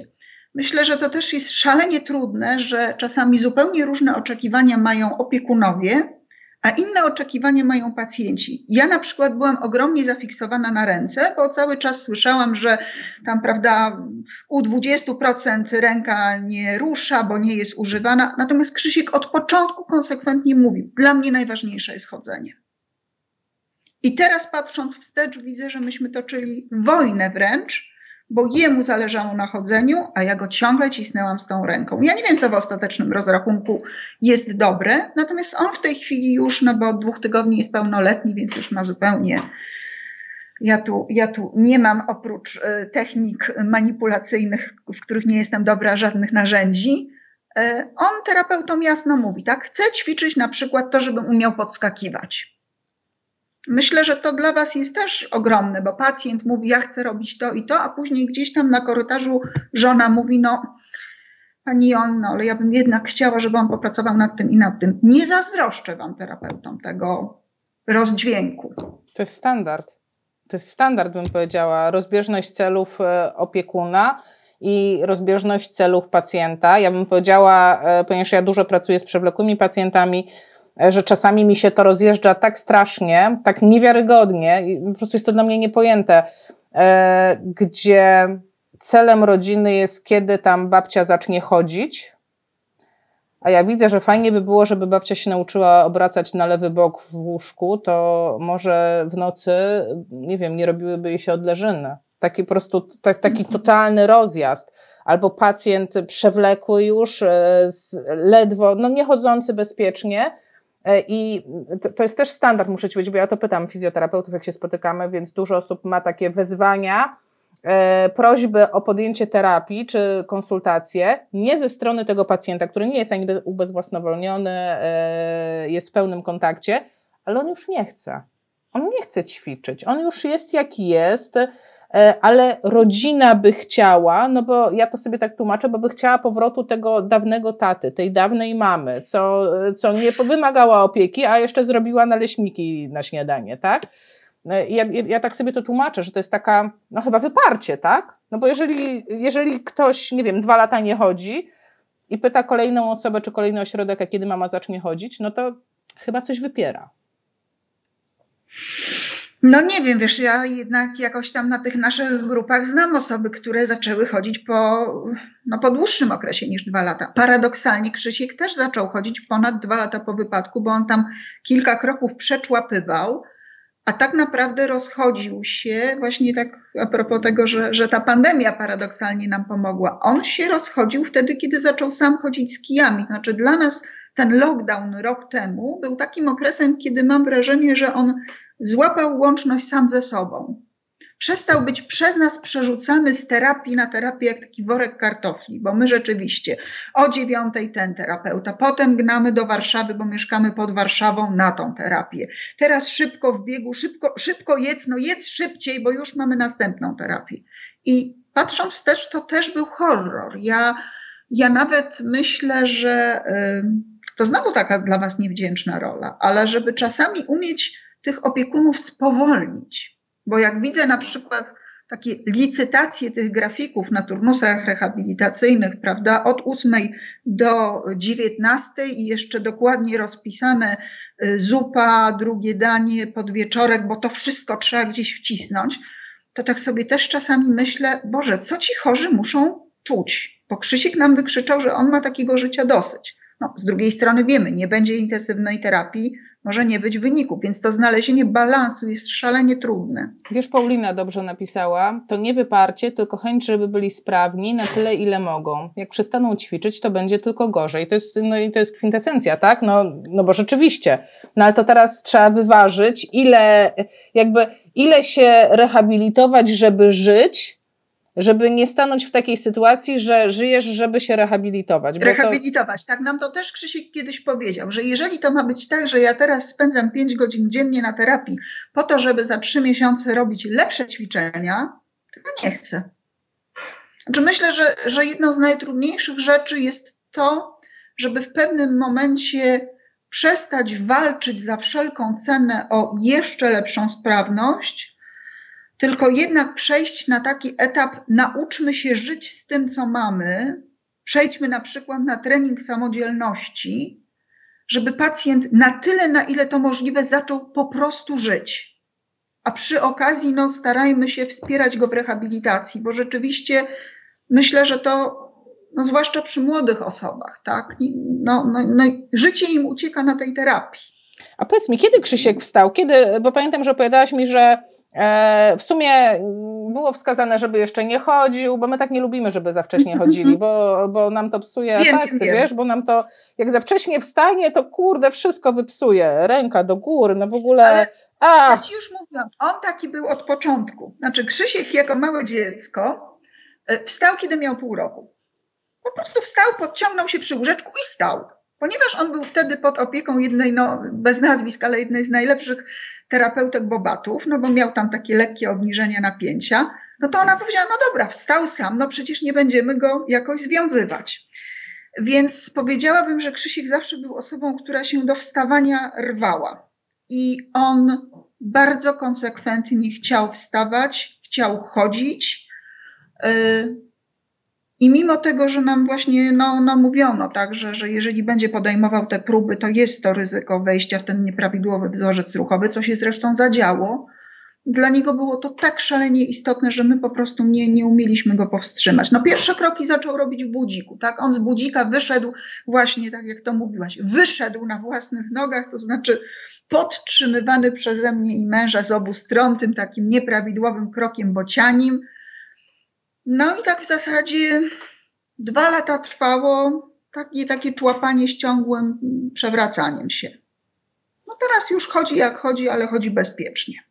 Myślę, że to też jest szalenie trudne, że czasami zupełnie różne oczekiwania mają opiekunowie, a inne oczekiwania mają pacjenci. Ja na przykład byłam ogromnie zafiksowana na ręce, bo cały czas słyszałam, że tam, prawda, u 20% ręka nie rusza, bo nie jest używana. Natomiast Krzysiek od początku konsekwentnie mówił: Dla mnie najważniejsze jest chodzenie. I teraz patrząc wstecz, widzę, że myśmy toczyli wojnę wręcz, bo jemu zależało na chodzeniu, a ja go ciągle cisnęłam z tą ręką. Ja nie wiem, co w ostatecznym rozrachunku jest dobre, natomiast on w tej chwili już, no bo od dwóch tygodni jest pełnoletni, więc już ma zupełnie. Ja tu, ja tu nie mam oprócz y, technik manipulacyjnych, w których nie jestem dobra, żadnych narzędzi. Y, on terapeutom jasno mówi, tak? Chcę ćwiczyć na przykład to, żebym umiał podskakiwać. Myślę, że to dla Was jest też ogromne, bo pacjent mówi, ja chcę robić to i to, a później gdzieś tam na korytarzu żona mówi, no Pani Jonno, ale ja bym jednak chciała, żeby on popracował nad tym i nad tym. Nie zazdroszczę Wam terapeutom tego rozdźwięku. To jest standard. To jest standard, bym powiedziała, rozbieżność celów e, opiekuna i rozbieżność celów pacjenta. Ja bym powiedziała, e, ponieważ ja dużo pracuję z przewlekłymi pacjentami, że czasami mi się to rozjeżdża tak strasznie, tak niewiarygodnie, po prostu jest to dla mnie niepojęte, e, gdzie celem rodziny jest, kiedy tam babcia zacznie chodzić, a ja widzę, że fajnie by było, żeby babcia się nauczyła obracać na lewy bok w łóżku, to może w nocy, nie wiem, nie robiłyby jej się odleżyny. Taki po prostu, t- taki totalny rozjazd. Albo pacjent przewlekły już, e, ledwo, no nie chodzący bezpiecznie, E, I to, jest też standard, muszę Ci powiedzieć, bo ja to pytam fizjoterapeutów, jak się spotykamy, więc dużo osób ma takie wezwania, e, prośby o podjęcie terapii czy konsultację, nie ze strony tego pacjenta, który nie jest ani ubezwłasnowolniony, e, jest w pełnym kontakcie, ale on już nie chce. On nie chce ćwiczyć, on już jest jaki jest, E, ale rodzina by chciała, no bo ja to sobie tak tłumaczę, bo by chciała powrotu tego dawnego taty, tej dawnej mamy, co, co nie wymagała opieki, a jeszcze zrobiła naleśniki na śniadanie, tak? E, ja, ja tak sobie to tłumaczę, że to jest taka, no chyba wyparcie, tak? No bo jeżeli, jeżeli ktoś, nie wiem, dwa lata nie chodzi i pyta kolejną osobę czy kolejny ośrodek, a kiedy mama zacznie chodzić, no to chyba coś wypiera. No nie wiem, wiesz, ja jednak jakoś tam na tych naszych grupach znam osoby, które zaczęły chodzić po, no po dłuższym okresie niż dwa lata. Paradoksalnie Krzysiek też zaczął chodzić ponad dwa lata po wypadku, bo on tam kilka kroków przeczłapywał, a tak naprawdę rozchodził się, właśnie tak a propos tego, że, że ta pandemia paradoksalnie nam pomogła. On się rozchodził wtedy, kiedy zaczął sam chodzić z kijami. Znaczy dla nas ten lockdown rok temu był takim okresem, kiedy mam wrażenie, że on złapał łączność sam ze sobą. Przestał być przez nas przerzucany z terapii na terapię jak taki worek kartofli, bo my rzeczywiście o dziewiątej ten terapeuta, potem gnamy do Warszawy, bo mieszkamy pod Warszawą na tą terapię. Teraz szybko w biegu, szybko, szybko jedz, no jedz szybciej, bo już mamy następną terapię. I patrząc wstecz, to też był horror. Ja, ja nawet myślę, że to znowu taka dla Was niewdzięczna rola, ale żeby czasami umieć tych opiekunów spowolnić. Bo jak widzę na przykład takie licytacje tych grafików na turnusach rehabilitacyjnych, prawda, od 8 do 19 i jeszcze dokładnie rozpisane y, zupa, drugie danie, podwieczorek, bo to wszystko trzeba gdzieś wcisnąć, to tak sobie też czasami myślę, Boże, co ci chorzy muszą czuć? Bo Krzysiek nam wykrzyczał, że on ma takiego życia dosyć. No, z drugiej strony wiemy, nie będzie intensywnej terapii, może nie być wyniku, więc to znalezienie balansu jest szalenie trudne. Wiesz, Paulina dobrze napisała, to nie wyparcie, tylko chęć, żeby byli sprawni na tyle, ile mogą. Jak przestaną ćwiczyć, to będzie tylko gorzej. To jest, no i to jest kwintesencja, tak? No, no bo rzeczywiście. No ale to teraz trzeba wyważyć, ile, jakby, ile się rehabilitować, żeby żyć, żeby nie stanąć w takiej sytuacji, że żyjesz, żeby się rehabilitować. rehabilitować, to... tak nam to też Krzysiek kiedyś powiedział, że jeżeli to ma być tak, że ja teraz spędzam 5 godzin dziennie na terapii po to, żeby za 3 miesiące robić lepsze ćwiczenia, to nie chcę. Znaczy myślę, że, że jedną z najtrudniejszych rzeczy jest to, żeby w pewnym momencie przestać walczyć za wszelką cenę o jeszcze lepszą sprawność, tylko jednak przejść na taki etap, nauczmy się żyć z tym, co mamy, przejdźmy na przykład na trening samodzielności, żeby pacjent na tyle, na ile to możliwe, zaczął po prostu żyć. A przy okazji no, starajmy się wspierać go w rehabilitacji, bo rzeczywiście myślę, że to, no, zwłaszcza przy młodych osobach, tak, no, no, no, życie im ucieka na tej terapii. A powiedz mi, kiedy Krzysiek wstał? Kiedy, bo pamiętam, że opowiadałaś mi, że w sumie było wskazane, żeby jeszcze nie chodził, bo my tak nie lubimy, żeby za wcześnie chodzili, bo, bo nam to psuje wiem, efekty, wiem. wiesz, bo nam to, jak za wcześnie wstanie, to kurde, wszystko wypsuje, ręka do góry, no w ogóle... Ale... A. Ja ci już mówiłam, on taki był od początku. Znaczy Krzysiek jako małe dziecko e, wstał, kiedy miał pół roku. Po prostu wstał, podciągnął się przy łóżeczku i stał. Ponieważ on był wtedy pod opieką jednej, no bez nazwisk, ale jednej z najlepszych terapeutek Bobatów, no bo miał tam takie lekkie obniżenie napięcia, no to ona powiedziała, no dobra, wstał sam, no przecież nie będziemy go jakoś związywać. Więc powiedziałabym, że Krzysiek zawsze był osobą, która się do wstawania rwała. I on bardzo konsekwentnie chciał wstawać, chciał chodzić. Y, I mimo tego, że nam właśnie no, no mówiono, tak, że, że jeżeli będzie podejmował te próby, to jest to ryzyko wejścia w ten nieprawidłowy wzorzec ruchowy, co się zresztą zadziało, dla niego było to tak szalenie istotne, że my po prostu nie, nie umieliśmy go powstrzymać. No pierwsze kroki zaczął robić w budziku, tak? On z budzika wyszedł właśnie, tak jak to mówiłaś, wyszedł na własnych nogach, to znaczy podtrzymywany przeze mnie i męża z obu stron tym takim nieprawidłowym krokiem bocianim. No i tak w zasadzie dwa lata trwało takie, takie człapanie ściągłym przewracaniem się. No teraz już chodzi jak chodzi, ale chodzi bezpiecznie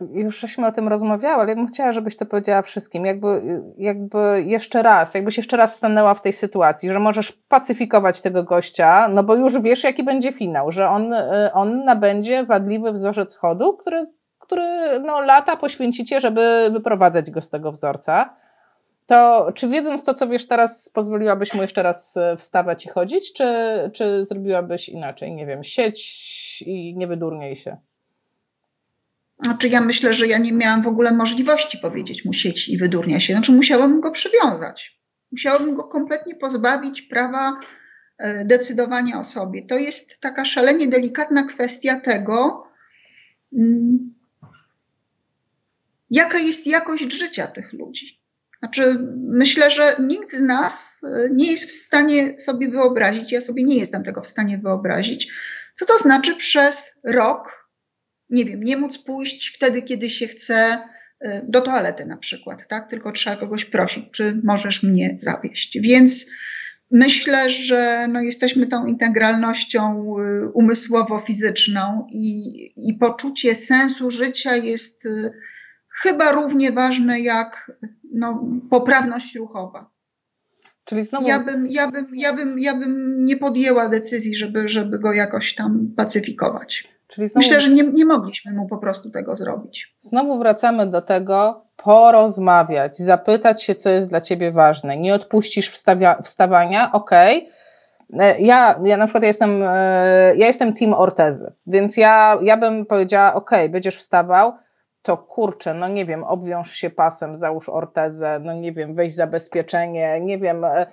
już żeśmy o tym rozmawiały, ale ja bym chciała, żebyś to powiedziała wszystkim. Jakby, jakby jeszcze raz, jakbyś jeszcze raz stanęła w tej sytuacji, że możesz pacyfikować tego gościa, no bo już wiesz, jaki będzie finał, że on, y, on nabędzie wadliwy wzorzec chodu, który, który no, lata poświęcicie, żeby wyprowadzać go z tego wzorca. To czy wiedząc to, co wiesz teraz, pozwoliłabyś mu jeszcze raz y, wstawać i chodzić, czy, czy zrobiłabyś inaczej? Nie wiem, sieć i nie wydurniej się. Znaczy ja myślę, że ja nie miałam w ogóle możliwości powiedzieć mu sieć i wydurnia się. Znaczy musiałabym go przywiązać. Musiałabym go kompletnie pozbawić prawa e, decydowania o sobie. To jest taka szalenie delikatna kwestia tego, mm, jaka jest jakość życia tych ludzi. Znaczy, myślę, że nikt z nas e, nie jest w stanie sobie wyobrazić, ja sobie nie jestem tego w stanie wyobrazić, co to znaczy przez rok nie wiem, nie móc pójść wtedy, kiedy się chce y, do toalety na przykład, tak? Tylko trzeba kogoś prosić, czy możesz mnie zawieść. Więc myślę, że no jesteśmy tą integralnością y, umysłowo-fizyczną i, i poczucie sensu życia jest chyba równie ważne jak no, poprawność ruchowa. Czyli znowu... ja, bym, ja, bym, ja, bym, ja bym nie podjęła decyzji, żeby, żeby go jakoś tam pacyfikować. Czyli znowu, Myślę, że nie, nie mogliśmy mu po prostu tego zrobić. Znowu wracamy do tego, porozmawiać, zapytać się, co jest dla ciebie ważne. Nie odpuścisz wstawia, wstawania, okej. Okay. Ja, ja na przykład jestem, e, ja jestem team ortezy, więc ja, ja bym powiedziała, ok, będziesz wstawał, to kurczę, no nie wiem, obwiąż się pasem, załóż ortezę, no nie wiem, weź zabezpieczenie, nie wiem, e,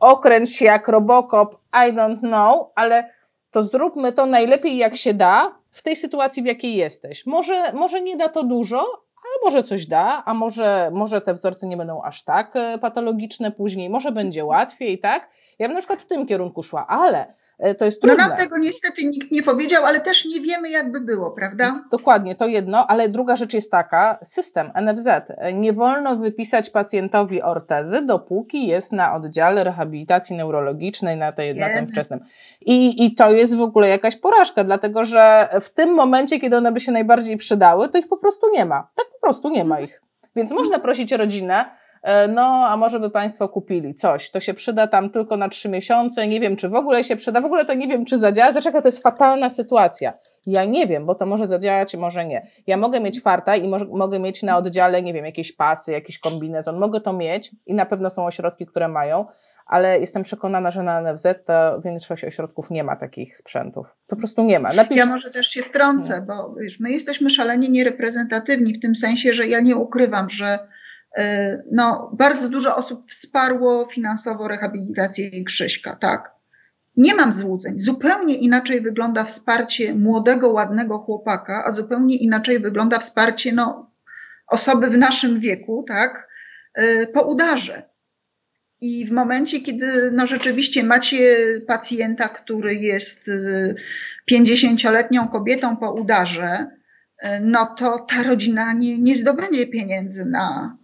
okręć się jak Robocop, I don't know, ale to zróbmy to najlepiej jak się da w tej sytuacji, w jakiej jesteś. Może, może nie da to dużo, ale może coś da, a może, może te wzorce nie będą aż tak e, patologiczne później, może będzie łatwiej, tak? Ja bym na przykład w tym kierunku szła, ale to jest trudne. No nam tego niestety nikt nie powiedział, ale też nie wiemy, jakby było, prawda? Dokładnie, to jedno, ale druga rzecz jest taka, system NFZ. Nie wolno wypisać pacjentowi ortezy, dopóki jest na oddziale rehabilitacji neurologicznej na, tej, na tym wczesnym. I, I to jest w ogóle jakaś porażka, dlatego że w tym momencie, kiedy one by się najbardziej przydały, to ich po prostu nie ma. Tak po prostu nie ma ich. Więc można prosić rodzinę, E, no a może by Państwo kupili coś, to się przyda tam tylko na trzy miesiące, nie wiem czy w ogóle się przyda, w ogóle to nie wiem czy zadziała, zaczeka to jest fatalna sytuacja. Ja nie wiem, bo to może zadziałać, może nie. Ja mogę mieć farta i mo mogę mieć na oddziale, nie wiem, jakieś pasy, jakiś kombinezon, mogę to mieć i na pewno są ośrodki, które mają, ale jestem przekonana, że na NFZ to większość ośrodków nie ma takich sprzętów. Po prostu nie ma. Napisz... Ja może też się wtrącę, bo wiesz, my jesteśmy szalenie niereprezentatywni w tym sensie, że ja nie ukrywam, że E, no, bardzo dużo osób wsparło finansowo rehabilitację Krzyśka, tak. Nie mam złudzeń. Zupełnie inaczej wygląda wsparcie młodego, ładnego chłopaka, a zupełnie inaczej wygląda wsparcie no, osoby w naszym wieku, tak, e, po udarze. I w momencie, kiedy no, rzeczywiście macie pacjenta, który jest 50-letnią e, kobietą po udarze, no to ta rodzina nie, nie zdobędzie pieniędzy na,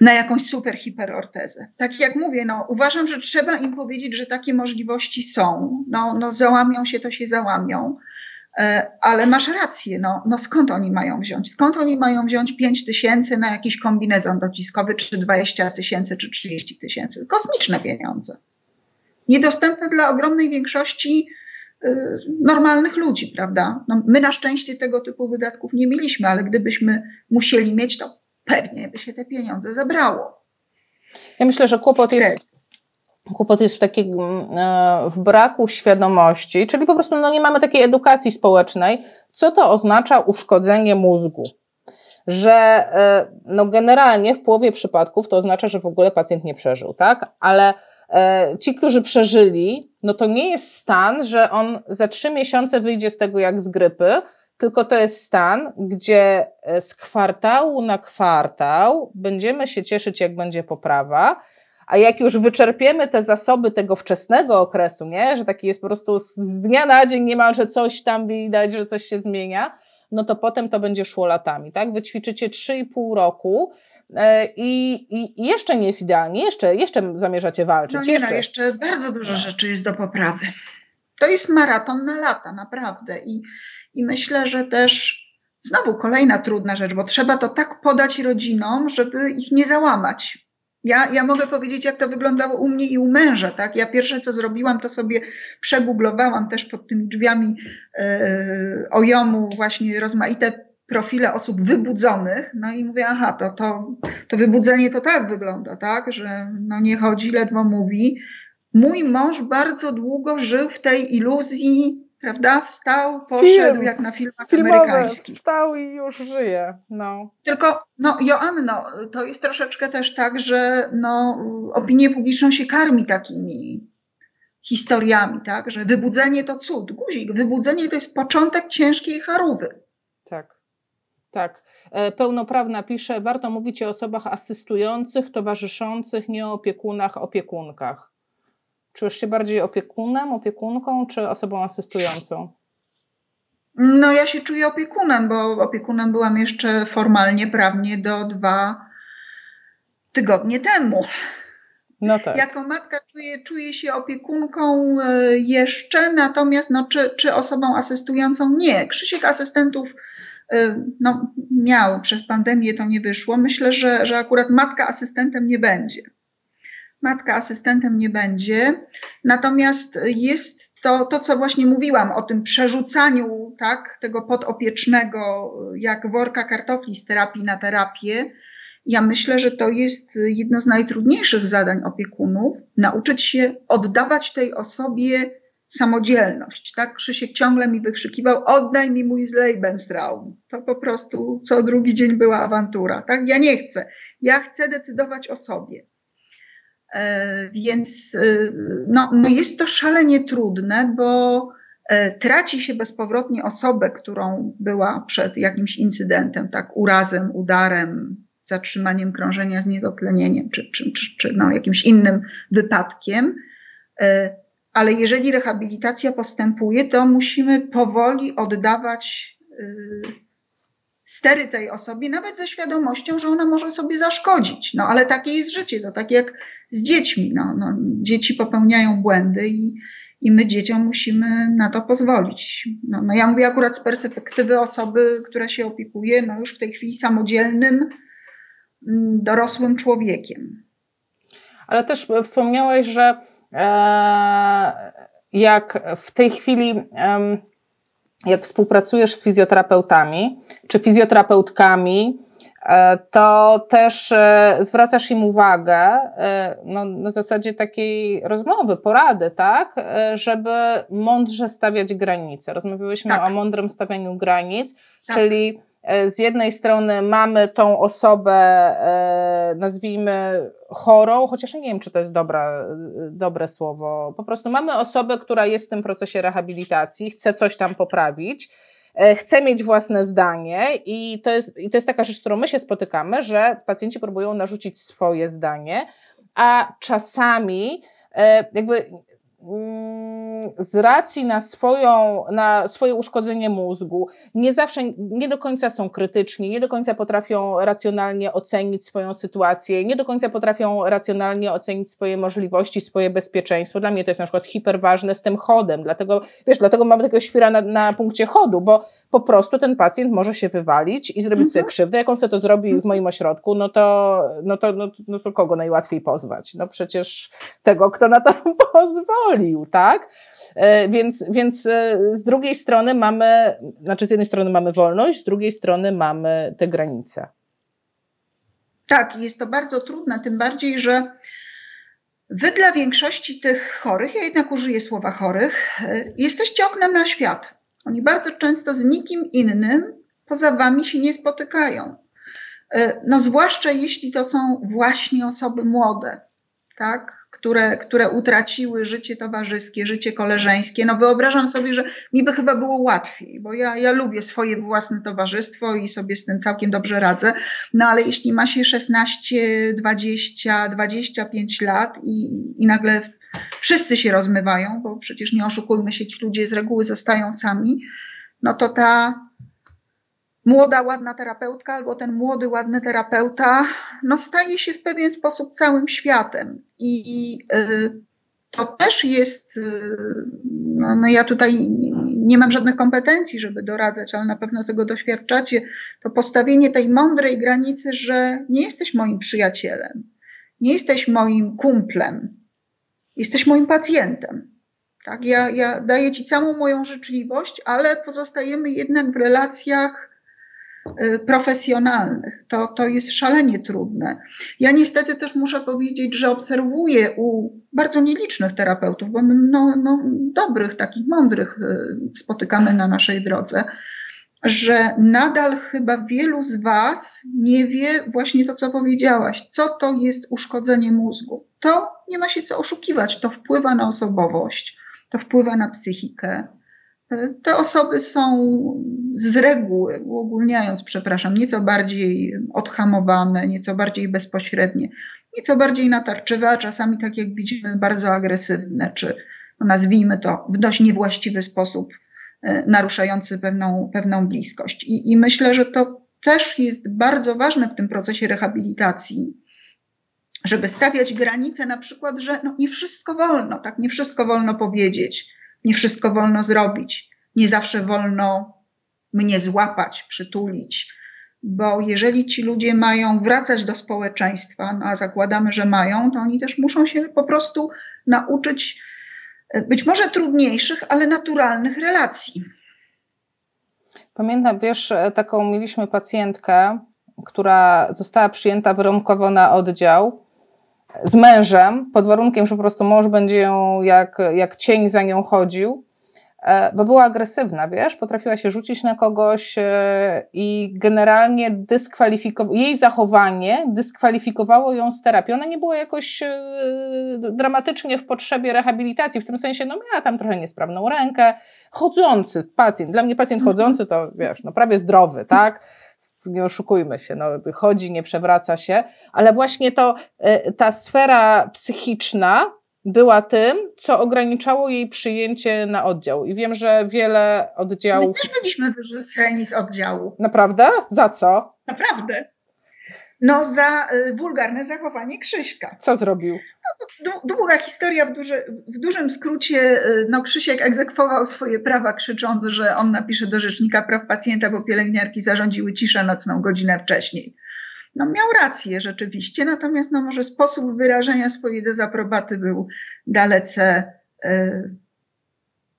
na jakąś super hiperortezę. Tak jak mówię, no, uważam, że trzeba im powiedzieć, że takie możliwości są. No, no załamią się, to się załamią. E, ale masz rację, no, no skąd oni mają wziąć? Skąd oni mają wziąć 5 tysięcy na jakiś kombinezon dociskowy, czy 20 tysięcy, czy 30 tysięcy? Kosmiczne pieniądze. Niedostępne dla ogromnej większości normalnych ludzi, prawda? No, my na szczęście tego typu wydatków nie mieliśmy, ale gdybyśmy musieli mieć, to pewnie by się te pieniądze zebrało. Ja myślę, że kłopot jest Kłopot jest w, takim, e, w braku świadomości, czyli po prostu no, nie mamy takiej edukacji społecznej, co to oznacza uszkodzenie mózgu. Że e, no, generalnie w połowie przypadków to oznacza, że w ogóle pacjent nie przeżył, tak? Ale ci, którzy przeżyli, no to nie jest stan, że on za trzy miesiące wyjdzie z tego jak z grypy, tylko to jest stan, gdzie z kwartału na kwartał będziemy się cieszyć, jak będzie poprawa, a jak już wyczerpiemy te zasoby tego wczesnego okresu, nie? że taki jest po prostu z dnia na dzień niemalże coś tam widać, że coś się zmienia, no to potem to będzie szło latami, tak? Wyćwiczycie 3,5 roku e, i, i, jeszcze nie jest idealnie, jeszcze, jeszcze zamierzacie walczyć. No nie, jeszcze. No, jeszcze bardzo dużo rzeczy jest do poprawy. To jest maraton na lata, naprawdę. I, I myślę, że też znowu kolejna trudna rzecz, bo trzeba to tak podać rodzinom, żeby ich nie załamać. Ja, ja mogę powiedzieć, jak to wyglądało u mnie i u męża. Tak? Ja pierwsze, co zrobiłam, to sobie przegooglowałam też pod tymi drzwiami e, ojomu właśnie rozmaite profile osób wybudzonych. No i mówię, aha, to, to, to wybudzenie to tak wygląda, tak? że no nie chodzi, ledwo mówi. Mój mąż bardzo długo żył w tej iluzji prawda? Wstał, poszedł Film. jak na filmach Filmowe. amerykańskich. Wstał i już żyje. No. Tylko, no Joanno, to jest troszeczkę też tak, że no, opinię publiczną się karmi takimi historiami, tak? Że wybudzenie to cud. Guzik, wybudzenie to jest początek ciężkiej charówy. Tak. Tak. E, pełnoprawna pisze, warto mówić o osobach asystujących, towarzyszących, nie o opiekunach, opiekunkach. Czujesz się bardziej opiekunem, opiekunką, czy osobą asystującą? No, ja się czuję opiekunem, bo opiekunem byłam jeszcze formalnie, prawnie do dwa tygodnie temu. No tak. Jako matka czuję, czuję się opiekunką e, jeszcze, natomiast no, czy, czy osobą asystującą? Nie. Krzysiek asystentów no, miał przez pandemię, to nie wyszło. Myślę, że, że akurat matka asystentem nie będzie matka asystentem nie będzie. Natomiast jest to, to, co właśnie mówiłam o tym przerzucaniu tak, tego podopiecznego, jak worka kartofli z terapii na terapię. Ja myślę, że to jest jedno z najtrudniejszych zadań opiekunów nauczyć się oddawać tej osobie samodzielność. Tak? Krzysiek ciągle mi wykrzykiwał: oddaj mi mój Lebensraum. To po prostu co drugi dzień była awantura. Tak? Ja nie chcę. Ja chcę decydować o sobie. E, więc e, no, no jest to szalenie trudne, bo e, traci się bezpowrotnie osobę, którą była przed jakimś incydentem, tak urazem, udarem, zatrzymaniem krążenia z niedotlenieniem, czy, czy, czy, czy no, jakimś innym wypadkiem. Ale jeżeli rehabilitacja postępuje, to musimy powoli oddawać stery tej osobie, nawet ze świadomością, że ona może sobie zaszkodzić. No ale takie jest życie, to tak jak z dziećmi. No, no, dzieci popełniają błędy i, i my dzieciom musimy na to pozwolić. No, no ja mówię akurat z perspektywy osoby, która się opiekuje no już w tej chwili samodzielnym, mm, dorosłym człowiekiem. Ale też wspomniałeś, że jak w tej chwili e, jak współpracujesz z fizjoterapeutami czy fizjoterapeutkami, e, to też e, zwracasz im uwagę e, no, na zasadzie takiej rozmowy, porady, tak, żeby mądrze stawiać granice. Rozmawiałyśmy tak. o mądrym stawianiu granic, tak. czyli z jednej strony mamy tą osobę, e, nazwijmy chorą, chociaż nie wiem, czy to jest dobra, dobre słowo. Po prostu mamy osobę, która jest w tym procesie rehabilitacji, chce coś tam poprawić, e, chce mieć własne zdanie i to, jest, i to jest taka rzecz, z którą my się spotykamy, że pacjenci próbują narzucić swoje zdanie, a czasami e, jakby z racji na, swoją, na swoje uszkodzenie mózgu, nie zawsze, nie do końca są krytyczni, nie do końca potrafią racjonalnie ocenić swoją sytuację, nie do końca potrafią racjonalnie ocenić swoje możliwości, swoje bezpieczeństwo. Dla mnie to jest na przykład hiperważne z tym chodem, dlatego, wiesz, dlatego mamy takiego świra na, na punkcie chodu, bo po prostu ten pacjent może się wywalić i zrobić sobie mhm. krzywdę. Jak on sobie to zrobi w moim ośrodku, no to, no to, no, no to kogo najłatwiej pozwać? No przecież tego, kto na to pozwolił, tak? E, więc, więc e, z drugiej strony mamy, znaczy z jednej strony mamy wolność, z drugiej strony mamy te granice. Tak, jest to bardzo trudne, tym bardziej, że wy dla większości tych chorych, ja jednak użyję słowa chorych, e, jesteście oknem na świat. Oni bardzo często z nikim innym poza wami się nie spotykają. No zwłaszcza jeśli to są właśnie osoby młode, tak? Które, które utraciły życie towarzyskie, życie koleżeńskie. No wyobrażam sobie, że mi by chyba było łatwiej, bo ja, ja lubię swoje własne towarzystwo i sobie z tym całkiem dobrze radzę. No ale jeśli ma się 16, 20, 25 lat i, i nagle wszyscy się rozmywają, bo przecież nie oszukujmy się, ci ludzie z reguły zostają sami, no to ta młoda, ładna terapeutka albo ten młody, ładny terapeuta, no staje się w pewien sposób całym światem. I y, to też jest, y, no, no ja tutaj nie, mam żadnych kompetencji, żeby doradzać, ale na pewno tego doświadczacie, to postawienie tej mądrej granicy, że nie jesteś moim przyjacielem, nie jesteś moim kumplem, jesteś moim pacjentem. Tak, ja, ja daję ci całą moją życzliwość, ale pozostajemy jednak w relacjach profesjonalnych. To, to jest szalenie trudne. Ja niestety też muszę powiedzieć, że obserwuję u bardzo nielicznych terapeutów, bo my no, no, dobrych, takich mądrych y, spotykamy na naszej drodze, że nadal chyba wielu z Was nie wie właśnie to, co powiedziałaś, co to jest uszkodzenie mózgu. To nie ma się co oszukiwać, to wpływa na osobowość, to wpływa na psychikę, te osoby są z reguły, uogólniając, przepraszam, nieco bardziej odhamowane, nieco bardziej bezpośrednie, nieco bardziej natarczywe, a czasami, tak jak widzimy, bardzo agresywne, czy no nazwijmy to w dość niewłaściwy sposób e, naruszający pewną, pewną bliskość. I, I myślę, że to też jest bardzo ważne w tym procesie rehabilitacji, żeby stawiać granice, na przykład, że no nie wszystko wolno, tak, nie wszystko wolno powiedzieć nie wszystko wolno zrobić. Nie zawsze wolno mnie złapać, przytulić, bo jeżeli ci ludzie mają wracać do społeczeństwa, no a zakładamy, że mają, to oni też muszą się po prostu nauczyć e, być może trudniejszych, ale naturalnych relacji. Pamiętam, wiesz, e, taką mieliśmy pacjentkę, która została przyjęta warunkowo na oddział z mężem, pod warunkiem, że po prostu mąż będzie ją jak, jak cień za nią chodził, e, bo była agresywna, wiesz, potrafiła się rzucić na kogoś e, i generalnie dyskwalifikowało, jej zachowanie dyskwalifikowało ją z terapii. Ona nie była jakoś e, dramatycznie w potrzebie rehabilitacji, w tym sensie, no miała tam trochę niesprawną rękę, chodzący pacjent, dla mnie pacjent chodzący to, wiesz, no prawie zdrowy, tak, nie oszukujmy się, no, chodzi, nie przewraca się, ale właśnie to, e, ta sfera psychiczna była tym, co ograniczało jej przyjęcie na oddział. I wiem, że wiele oddziałów. My też byliśmy wyrzuceni z oddziału. Naprawdę? Za co? Naprawdę. No, za y, wulgarne zachowanie Krzyśka. Co zrobił? No, długa historia, w, duży, w dużym skrócie. Y, no, Krzysiek egzekwował swoje prawa, krzycząc, że on napisze do Rzecznika Praw Pacjenta, bo pielęgniarki zarządziły ciszę nocną godzinę wcześniej. No, miał rację rzeczywiście, natomiast no, może sposób wyrażenia swojej dezaprobaty był dalece. Yy,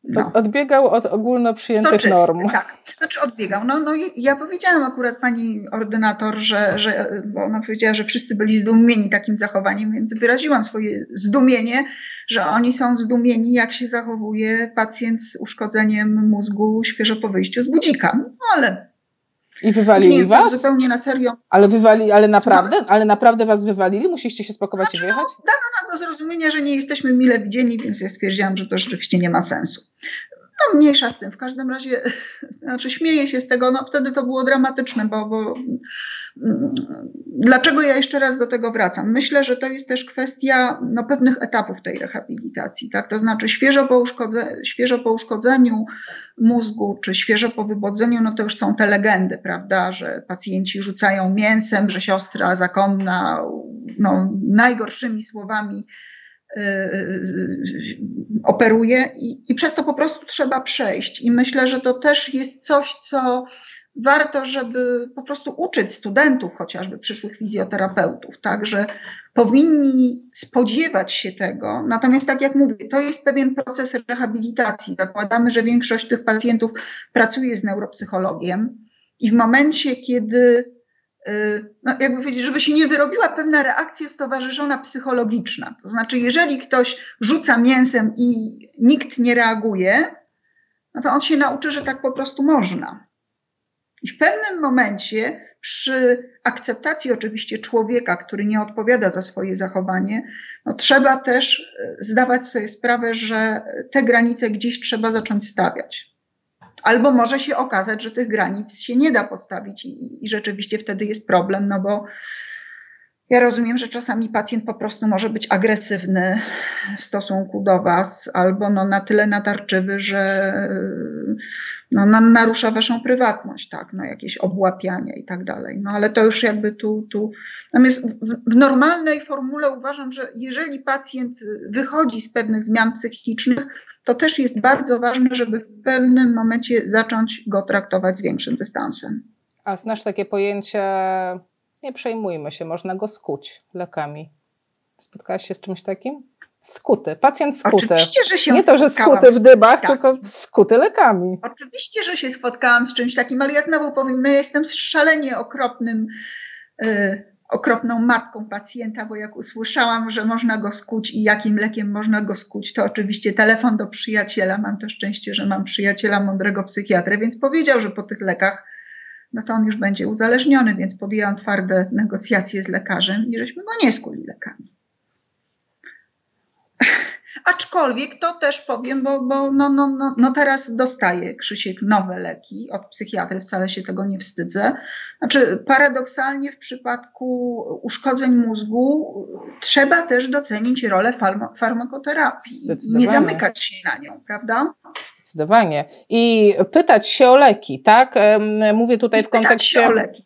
no. Odbiegał od ogólno przyjętych Soczysty, norm. Tak, znaczy odbiegał. No, no ja powiedziałam akurat pani ordynator, że, że, bo ona powiedziała, że wszyscy byli zdumieni takim zachowaniem, więc wyraziłam swoje zdumienie, że oni są zdumieni, jak się zachowuje pacjent z uszkodzeniem mózgu świeżo po wyjściu z budzika. No ale i wywalili nie, was? zupełnie na serio. Ale wywali, ale naprawdę? Ale naprawdę was wywalili? Musieliście się spakować znaczy, i wyjechać? No, dano nam do zrozumienia, że nie jesteśmy mile widzieni, więc ja stwierdziłam, że to rzeczywiście nie ma sensu. No mniejsza z tym. W każdym razie, znaczy śmieję się z tego, no wtedy to było dramatyczne, bo, bo mm, dlaczego ja jeszcze raz do tego wracam? Myślę, że to jest też kwestia no, pewnych etapów tej rehabilitacji, tak? To znaczy świeżo po, uszkodze, świeżo po uszkodzeniu mózgu, czy świeżo po wybodzeniu, no to już są te legendy, prawda, że pacjenci rzucają mięsem, że siostra zakonna no, najgorszymi słowami operuje i, i przez to po prostu trzeba przejść. I myślę, że to też jest coś, co warto, żeby po prostu uczyć studentów, chociażby przyszłych fizjoterapeutów, tak, że powinni spodziewać się tego. Natomiast, tak jak mówię, to jest pewien proces rehabilitacji. Zakładamy, że większość tych pacjentów pracuje z neuropsychologiem i w momencie, kiedy Y, no jakby powiedzieć, żeby się nie wyrobiła pewna reakcja stowarzyszona psychologiczna. To znaczy, jeżeli ktoś rzuca mięsem i nikt nie reaguje, no to on się nauczy, że tak po prostu można. I w pewnym momencie, przy akceptacji oczywiście człowieka, który nie odpowiada za swoje zachowanie, no trzeba też y, zdawać sobie sprawę, że te granice gdzieś trzeba zacząć stawiać. Albo może się okazać, że tych granic się nie da postawić i, i rzeczywiście wtedy jest problem, no bo ja rozumiem, że czasami pacjent po prostu może być agresywny w stosunku do Was, albo no na tyle natarczywy, że no, narusza Waszą prywatność, tak, no jakieś obłapianie i tak dalej. No ale to już jakby tu, tu. Natomiast w, w normalnej formule uważam, że jeżeli pacjent wychodzi z pewnych zmian psychicznych, to też jest bardzo ważne, żeby w pewnym momencie zacząć go traktować z większym dystansem. A znasz takie pojęcie, nie przejmujmy się, można go skuć lekami. Spotkałaś się z czymś takim? Skuty, pacjent skuty. Oczywiście, że się Nie to, że skuty w dybach, tak. tylko skuty lekami. Oczywiście, że się spotkałam z czymś takim, ale ja znowu powiem, no ja jestem szalenie okropnym y, okropną matką pacjenta, bo jak usłyszałam, że można go skuć i jakim lekiem można go skuć, to oczywiście telefon do przyjaciela. Mam to szczęście, że mam przyjaciela mądrego psychiatrę, więc powiedział, że po tych lekach no to on już będzie uzależniony, więc podjęłam twarde negocjacje z lekarzem i żeśmy go nie skuli lekami. Aczkolwiek to też powiem, bo, bo no, no, no, no teraz dostaje Krzysiek nowe leki od psychiatry, wcale się tego nie wstydzę. Znaczy, paradoksalnie w przypadku uszkodzeń mózgu trzeba też docenić rolę farma farmakoterapii. Nie zamykać się na nią, prawda? Zdecydowanie. I pytać się o leki, tak? Mówię tutaj I w kontekście. o leki.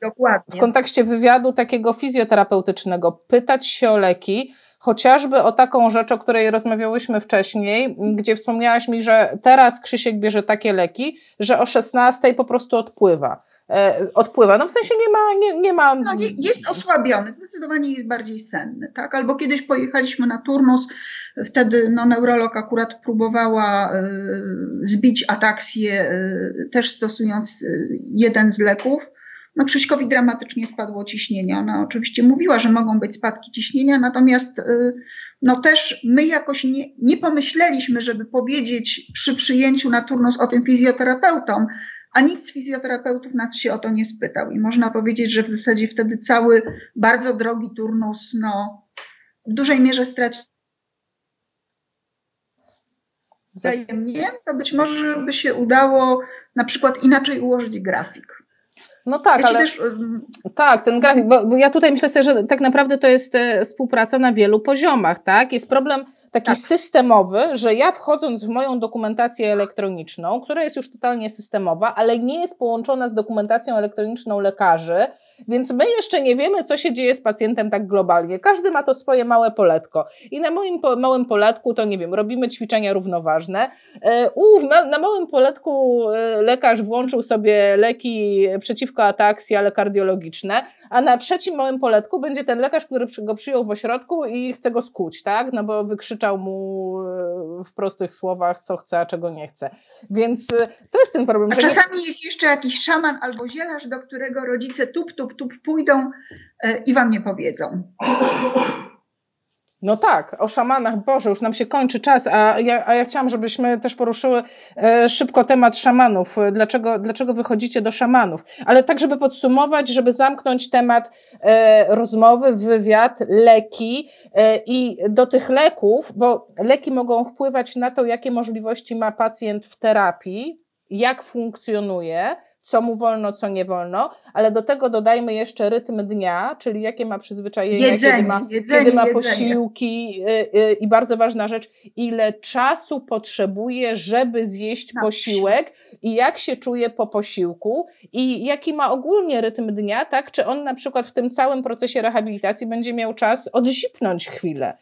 W kontekście wywiadu takiego fizjoterapeutycznego. Pytać się o leki chociażby o taką rzecz, o której rozmawiałyśmy wcześniej, gdzie wspomniałaś mi, że teraz Krzysiek bierze takie leki, że o 16 po prostu odpływa. E, odpływa. No w sensie nie ma. Nie, nie ma... No, jest osłabiony, zdecydowanie jest bardziej senny. Tak? Albo kiedyś pojechaliśmy na turnus, wtedy no, neurolog akurat próbowała y, zbić ataksję, y, też stosując y, jeden z leków no Krzyśkowi dramatycznie spadło ciśnienie. Ona oczywiście mówiła, że mogą być spadki ciśnienia, natomiast y, no też my jakoś nie, nie pomyśleliśmy, żeby powiedzieć przy przyjęciu na turnus o tym fizjoterapeutom, a nikt z fizjoterapeutów nas się o to nie spytał. I można powiedzieć, że w zasadzie wtedy cały bardzo drogi turnus no, w dużej mierze stracił wzajemnie, to być może by się udało na przykład inaczej ułożyć grafik. No tak, ja ale też... tak, ten grafik, bo, bo, ja tutaj myślę sobie, że tak naprawdę to jest e, współpraca na wielu poziomach, tak? Jest problem taki tak. systemowy, że ja wchodząc w moją dokumentację elektroniczną, która jest już totalnie systemowa, ale nie jest połączona z dokumentacją elektroniczną lekarzy, więc my jeszcze nie wiemy, co się dzieje z pacjentem tak globalnie. Każdy ma to swoje małe poletko. I na moim po, małym poletku to nie wiem, robimy ćwiczenia równoważne. E, Uf, na, na małym poletku e, lekarz włączył sobie leki przeciwko ataksji, ale kardiologiczne, a na trzecim małym poletku będzie ten lekarz, który go przyjął w ośrodku i chce go skuć, tak? No bo wykrzyczał mu e, w prostych słowach, co chce, a czego nie chce. Więc to jest ten problem. A czasami nie... jest jeszcze jakiś szaman albo zielarz, do którego rodzice tup, tup tup, tup pójdą e, i wam nie powiedzą. No tak, o szamanach, Boże, już nam się kończy czas, a ja, a ja chciałam, żebyśmy też poruszyły e, szybko temat szamanów. Dlaczego, dlaczego wychodzicie do szamanów? Ale tak, żeby podsumować, żeby zamknąć temat e, rozmowy, wywiad, leki e, i do tych leków, bo leki mogą wpływać na to, jakie możliwości ma pacjent w terapii, jak funkcjonuje, co mu wolno, co nie wolno, ale do tego dodajmy jeszcze rytm dnia, czyli jakie ma przyzwyczajenia, jedzenie, kiedy ma, jedzenie, kiedy ma posiłki y, y, i bardzo ważna rzecz, ile czasu potrzebuje, żeby zjeść posiłek i jak się czuje po posiłku i jaki ma ogólnie rytm dnia, tak? Czy on na przykład w tym całym procesie rehabilitacji będzie miał czas odzipnąć chwilę.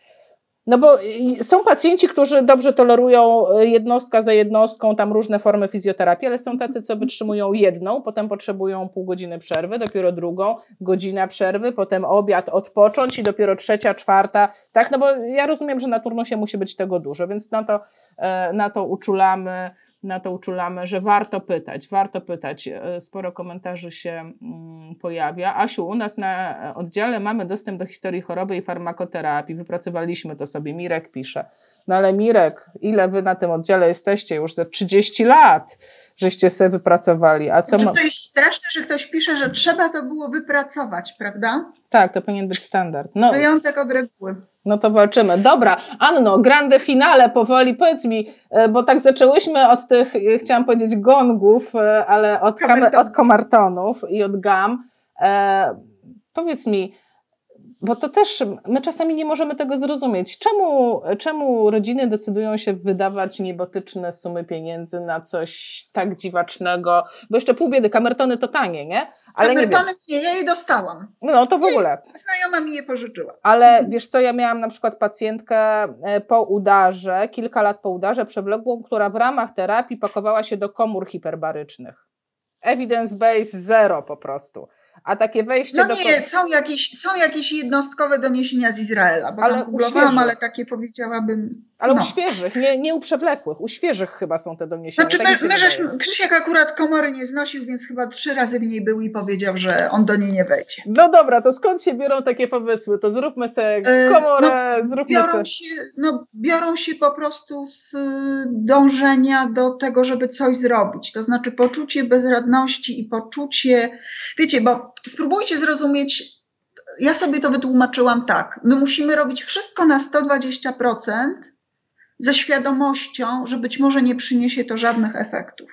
No bo y, są pacjenci, którzy dobrze tolerują y, jednostka za jednostką, tam różne formy fizjoterapii, ale są tacy, co wytrzymują jedną, potem potrzebują pół godziny przerwy, dopiero drugą, godzina przerwy, potem obiad, odpocząć i dopiero trzecia, czwarta, tak? No bo ja rozumiem, że na turnusie musi być tego dużo, więc na to, e, na to uczulamy, na to uczulamy, że warto pytać, warto pytać. E, Sporo komentarzy się mm, pojawia. Asiu, u nas na oddziale mamy dostęp do historii choroby i farmakoterapii. Wypracowaliśmy to sobie. Mirek pisze. No ale Mirek, ile wy na tym oddziale jesteście? Już za 30 lat żeście sobie wypracowali. A co Znaczy, ma... To jest straszne, że ktoś pisze, że trzeba to było wypracować, prawda? Tak, to powinien być standard. No, Wyjątek od reguły. No to walczymy. Dobra, Anno, grande finale powoli. Powiedz mi, e, bo tak zaczęłyśmy od tych, e, chciałam powiedzieć gongów, e, ale od, kam- Kamertonów. od komartonów i od gam. E, powiedz mi, bo to też my czasami nie możemy tego zrozumieć. Czemu, czemu rodziny decydują się wydawać niebotyczne sumy pieniędzy na coś tak dziwacznego? Bo jeszcze pół biedy, kamertony to tanie, nie? Ale nie. Kamertony nie, ja je dostałam. No to w ogóle. Znajoma mi je pożyczyła. Ale wiesz co, ja miałam na przykład pacjentkę e, po udarze, kilka lat po udarze przewlekłą, która w ramach terapii pakowała się do komór hiperbarycznych. Evidence base zero po prostu. A takie wejście No do. nie, są jakieś, są jakieś jednostkowe doniesienia z Izraela, bo Ale ale takie powiedziałabym. Ale no. u świeżych, nie, nie u przewlekłych, u świeżych chyba są te doniesienia. Znaczy, tak my, my Krzysiek akurat komory nie znosił, więc chyba trzy razy w niej był i powiedział, że on do niej nie wejdzie. No dobra, to skąd się biorą takie pomysły? To zróbmy sobie E, komorę, zróbmy sobie. Biorą się, no, biorą się po prostu z dążenia do tego, żeby coś zrobić. To znaczy poczucie bezradności i poczucie, wiecie, bo spróbujcie zrozumieć, ja sobie to wytłumaczyłam tak. My musimy robić wszystko na 120% ze świadomością, że być może nie przyniesie to żadnych efektów.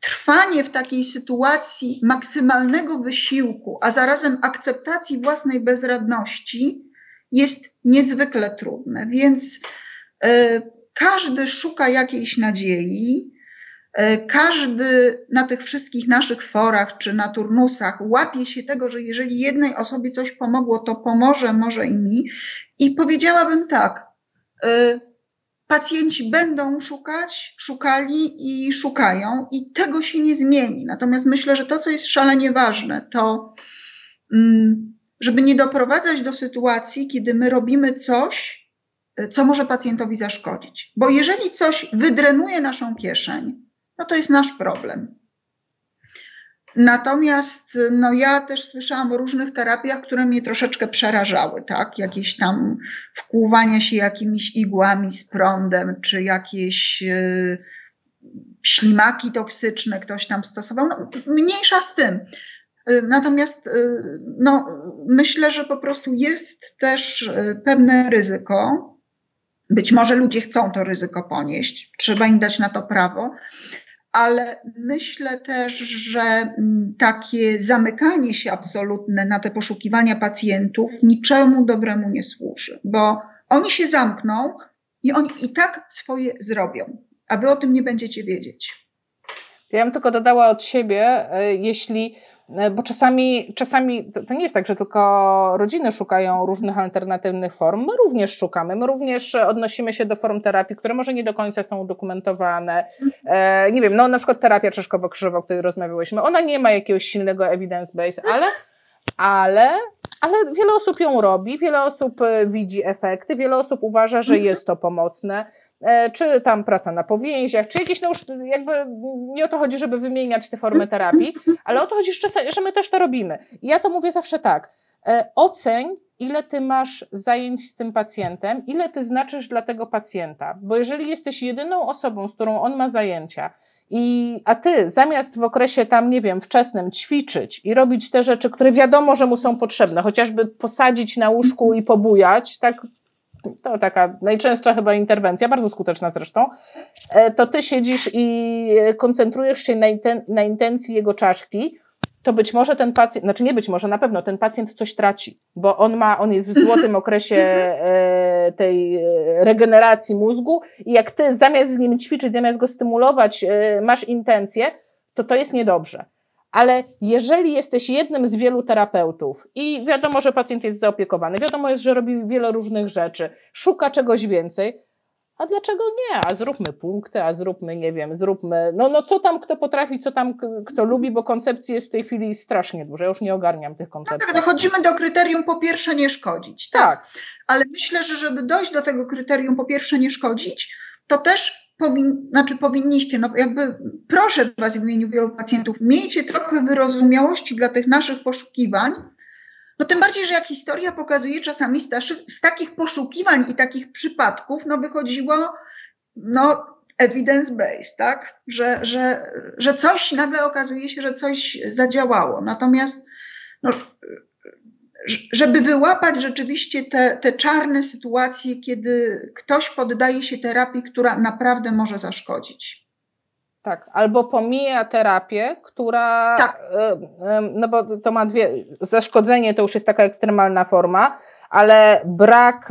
Trwanie w takiej sytuacji maksymalnego wysiłku, a zarazem akceptacji własnej bezradności jest niezwykle trudne, więc e, każdy szuka jakiejś nadziei, każdy na tych wszystkich naszych forach czy na turnusach łapie się tego, że jeżeli jednej osobie coś pomogło, to pomoże może i mi. I powiedziałabym tak, e, pacjenci będą szukać, szukali i szukają, i tego się nie zmieni. Natomiast myślę, że to, co jest szalenie ważne, to mm, żeby nie doprowadzać do sytuacji, kiedy my robimy coś, y, co może pacjentowi zaszkodzić. Bo jeżeli coś wydrenuje naszą kieszeń, no to jest nasz problem. Natomiast no ja też słyszałam o różnych terapiach, które mnie troszeczkę przerażały, tak? Jakieś tam wkłuwania się jakimiś igłami z prądem, czy jakieś y, ślimaki toksyczne ktoś tam stosował. No, mniejsza z tym. Y, Natomiast y, no, myślę, że po prostu jest też y, pewne ryzyko. Być może ludzie chcą to ryzyko ponieść, trzeba im dać na to prawo, ale myślę też, że mm, takie zamykanie się absolutne na te poszukiwania pacjentów niczemu dobremu nie służy, bo oni się zamkną i oni i tak swoje zrobią, a wy o tym nie będziecie wiedzieć. Ja bym tylko dodała od siebie, e, jeśli, bo czasami, czasami to, to nie jest tak, że tylko rodziny szukają różnych alternatywnych form, my również szukamy, my również odnosimy się do form terapii, które może nie do końca są udokumentowane. E, nie wiem, no na przykład terapia czeszkowo-krzyżowa, o której rozmawiałyśmy, ona nie ma jakiegoś silnego evidence base, ale, ale ale wiele osób ją robi, wiele osób e, widzi efekty, wiele osób uważa, że jest to pomocne. E, Czy tam praca na powięziach, czy jakieś, no już jakby nie o to chodzi, żeby wymieniać te formy terapii, ale o to chodzi, że my też to robimy. I ja to mówię zawsze tak. e, oceń, ile ty masz zajęć z tym pacjentem, ile ty znaczysz dla tego pacjenta. Bo jeżeli jesteś jedyną osobą, z którą on ma zajęcia, i, a ty zamiast w okresie tam, nie wiem, wczesnym ćwiczyć i robić te rzeczy, które wiadomo, że mu są potrzebne, chociażby posadzić na łóżku i pobujać, tak, to taka najczęstsza chyba interwencja, bardzo skuteczna zresztą, e, to ty siedzisz i koncentrujesz się na, inten na intencji jego czaszki, to być może ten pacjent, znaczy nie być może, na pewno ten pacjent coś traci, bo on ma, on jest w złotym okresie e, tej e, regeneracji mózgu i jak ty zamiast z nim ćwiczyć, zamiast go stymulować, masz intencje, to to jest niedobrze. Ale jeżeli jesteś jednym z wielu terapeutów i wiadomo, że pacjent jest zaopiekowany, wiadomo jest, że robi wiele różnych rzeczy, szuka czegoś więcej, a dlaczego nie? A zróbmy punkty, a zróbmy, nie wiem, zróbmy, no, no co tam kto potrafi, co tam kto lubi, bo koncepcji jest w tej chwili strasznie dużo. Ja już nie ogarniam tych koncepcji. No tak, dochodzimy do kryterium po pierwsze nie szkodzić. Tak? tak. Ale myślę, że żeby dojść do tego kryterium po pierwsze nie szkodzić, to też powin, znaczy powinniście, no jakby proszę Was w imieniu wielu pacjentów, miejcie trochę wyrozumiałości dla tych naszych poszukiwań, no tym bardziej, że jak historia pokazuje, czasami z, z takich poszukiwań i takich przypadków, no wychodziło, no evidence-based, tak? Że, że, że coś nagle okazuje się, że coś zadziałało. Natomiast no, żeby wyłapać rzeczywiście te, te czarne sytuacje, kiedy ktoś poddaje się terapii, która naprawdę może zaszkodzić. Tak, albo pomija terapię, która. Tak. No bo to ma dwie. Zaszkodzenie to już jest taka ekstremalna forma, ale brak,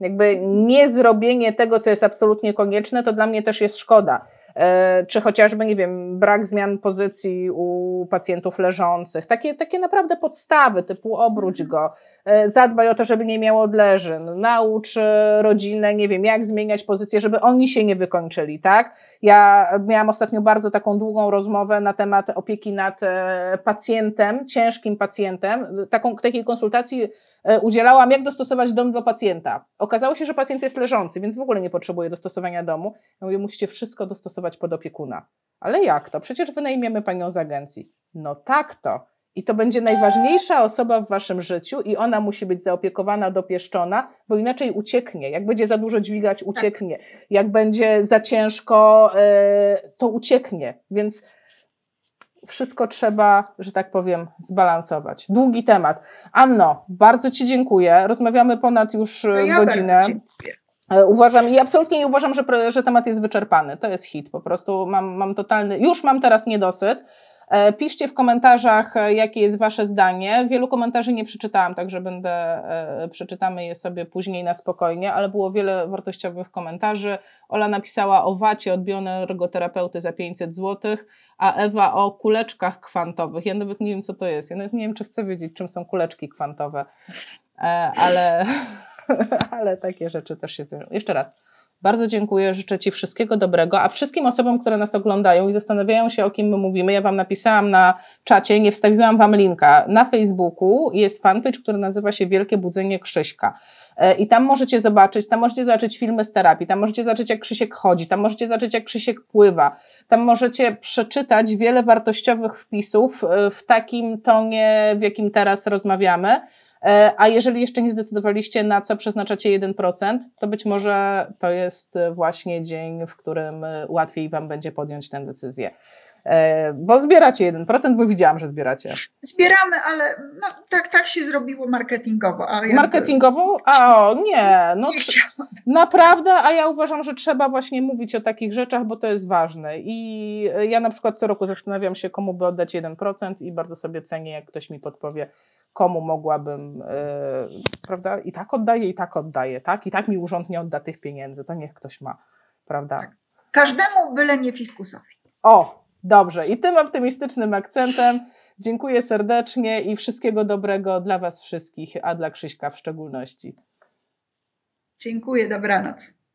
jakby niezrobienie tego, co jest absolutnie konieczne, to dla mnie też jest szkoda. E, czy chociażby, nie wiem, brak zmian pozycji u pacjentów leżących. Takie, takie naprawdę podstawy, typu obróć mhm. go, e, zadbaj o to, żeby nie miał odleżyn, naucz e, rodzinę, nie wiem, jak zmieniać pozycję, żeby oni się nie wykończyli, tak? Ja miałam ostatnio bardzo taką długą rozmowę na temat opieki nad pacjentem, ciężkim pacjentem. Taką, takiej konsultacji udzielałam, jak dostosować dom do pacjenta. Okazało się, że pacjent jest leżący, więc w ogóle nie potrzebuje dostosowania domu. Ja mówię, musicie wszystko dostosować stosować pod opiekuna. Ale jak to? Przecież wynajmiemy panią z agencji. No tak to. I to będzie najważniejsza osoba w waszym życiu i ona musi być zaopiekowana, dopieszczona, bo inaczej ucieknie. Jak będzie za dużo dźwigać, tak. ucieknie. Jak będzie za ciężko, e, to ucieknie. Więc wszystko trzeba, że tak powiem, zbalansować. Długi temat. Anno, bardzo Ci dziękuję. Rozmawiamy ponad już no ja godzinę. E, uważam i absolutnie nie uważam, że, że temat jest wyczerpany. To jest hit. Po prostu mam, mam totalny, już mam teraz niedosyt. E, piszcie w komentarzach, e, jakie jest Wasze zdanie. Wielu komentarzy nie przeczytałam, także będę, przeczytamy je sobie później na spokojnie, ale było wiele wartościowych komentarzy. Ola napisała o wacie od bioenergoterapeuty za 500 zł, a Ewa o kuleczkach kwantowych. Ja nawet nie wiem, co to jest. Ja nawet nie wiem, czy chcę wiedzieć, czym są kuleczki kwantowe, ale ale takie rzeczy też się zdarzają. Jeszcze raz. Bardzo dziękuję, życzę Ci wszystkiego dobrego, a wszystkim osobom, które nas oglądają i zastanawiają się, o kim my mówimy, ja Wam napisałam na czacie, nie wstawiłam Wam linka. Na Facebooku jest fanpage, który nazywa się Wielkie Budzenie Krzyśka. E, I tam możecie zobaczyć, tam możecie zobaczyć filmy z terapii, tam możecie zobaczyć, jak Krzysiek chodzi, tam możecie zobaczyć, jak Krzysiek pływa, tam możecie przeczytać wiele wartościowych wpisów e, w takim tonie, w jakim teraz rozmawiamy. E, a jeżeli jeszcze nie zdecydowaliście, na co przeznaczacie 1%, to być może to jest właśnie dzień, w którym łatwiej Wam będzie podjąć tę decyzję. E, bo zbieracie 1%, bo widziałam, że zbieracie. Zbieramy, ale no, tak, tak się zrobiło marketingowo. A jakby... Marketingowo? A o, nie. No, nie naprawdę, a ja uważam, że trzeba właśnie mówić o takich rzeczach, bo to jest ważne. I ja na przykład co roku zastanawiam się, komu by oddać 1% i bardzo sobie cenię, jak ktoś mi podpowie, komu mogłabym, yy, prawda? I tak oddaję, i tak oddaję, tak? I tak mi urząd nie odda tych pieniędzy, to niech ktoś ma, prawda? Tak. Każdemu byle nie fiskusowi. O, dobrze. I tym optymistycznym akcentem dziękuję serdecznie i wszystkiego dobrego dla Was wszystkich, a dla Krzyśka w szczególności. Dziękuję, dobranoc.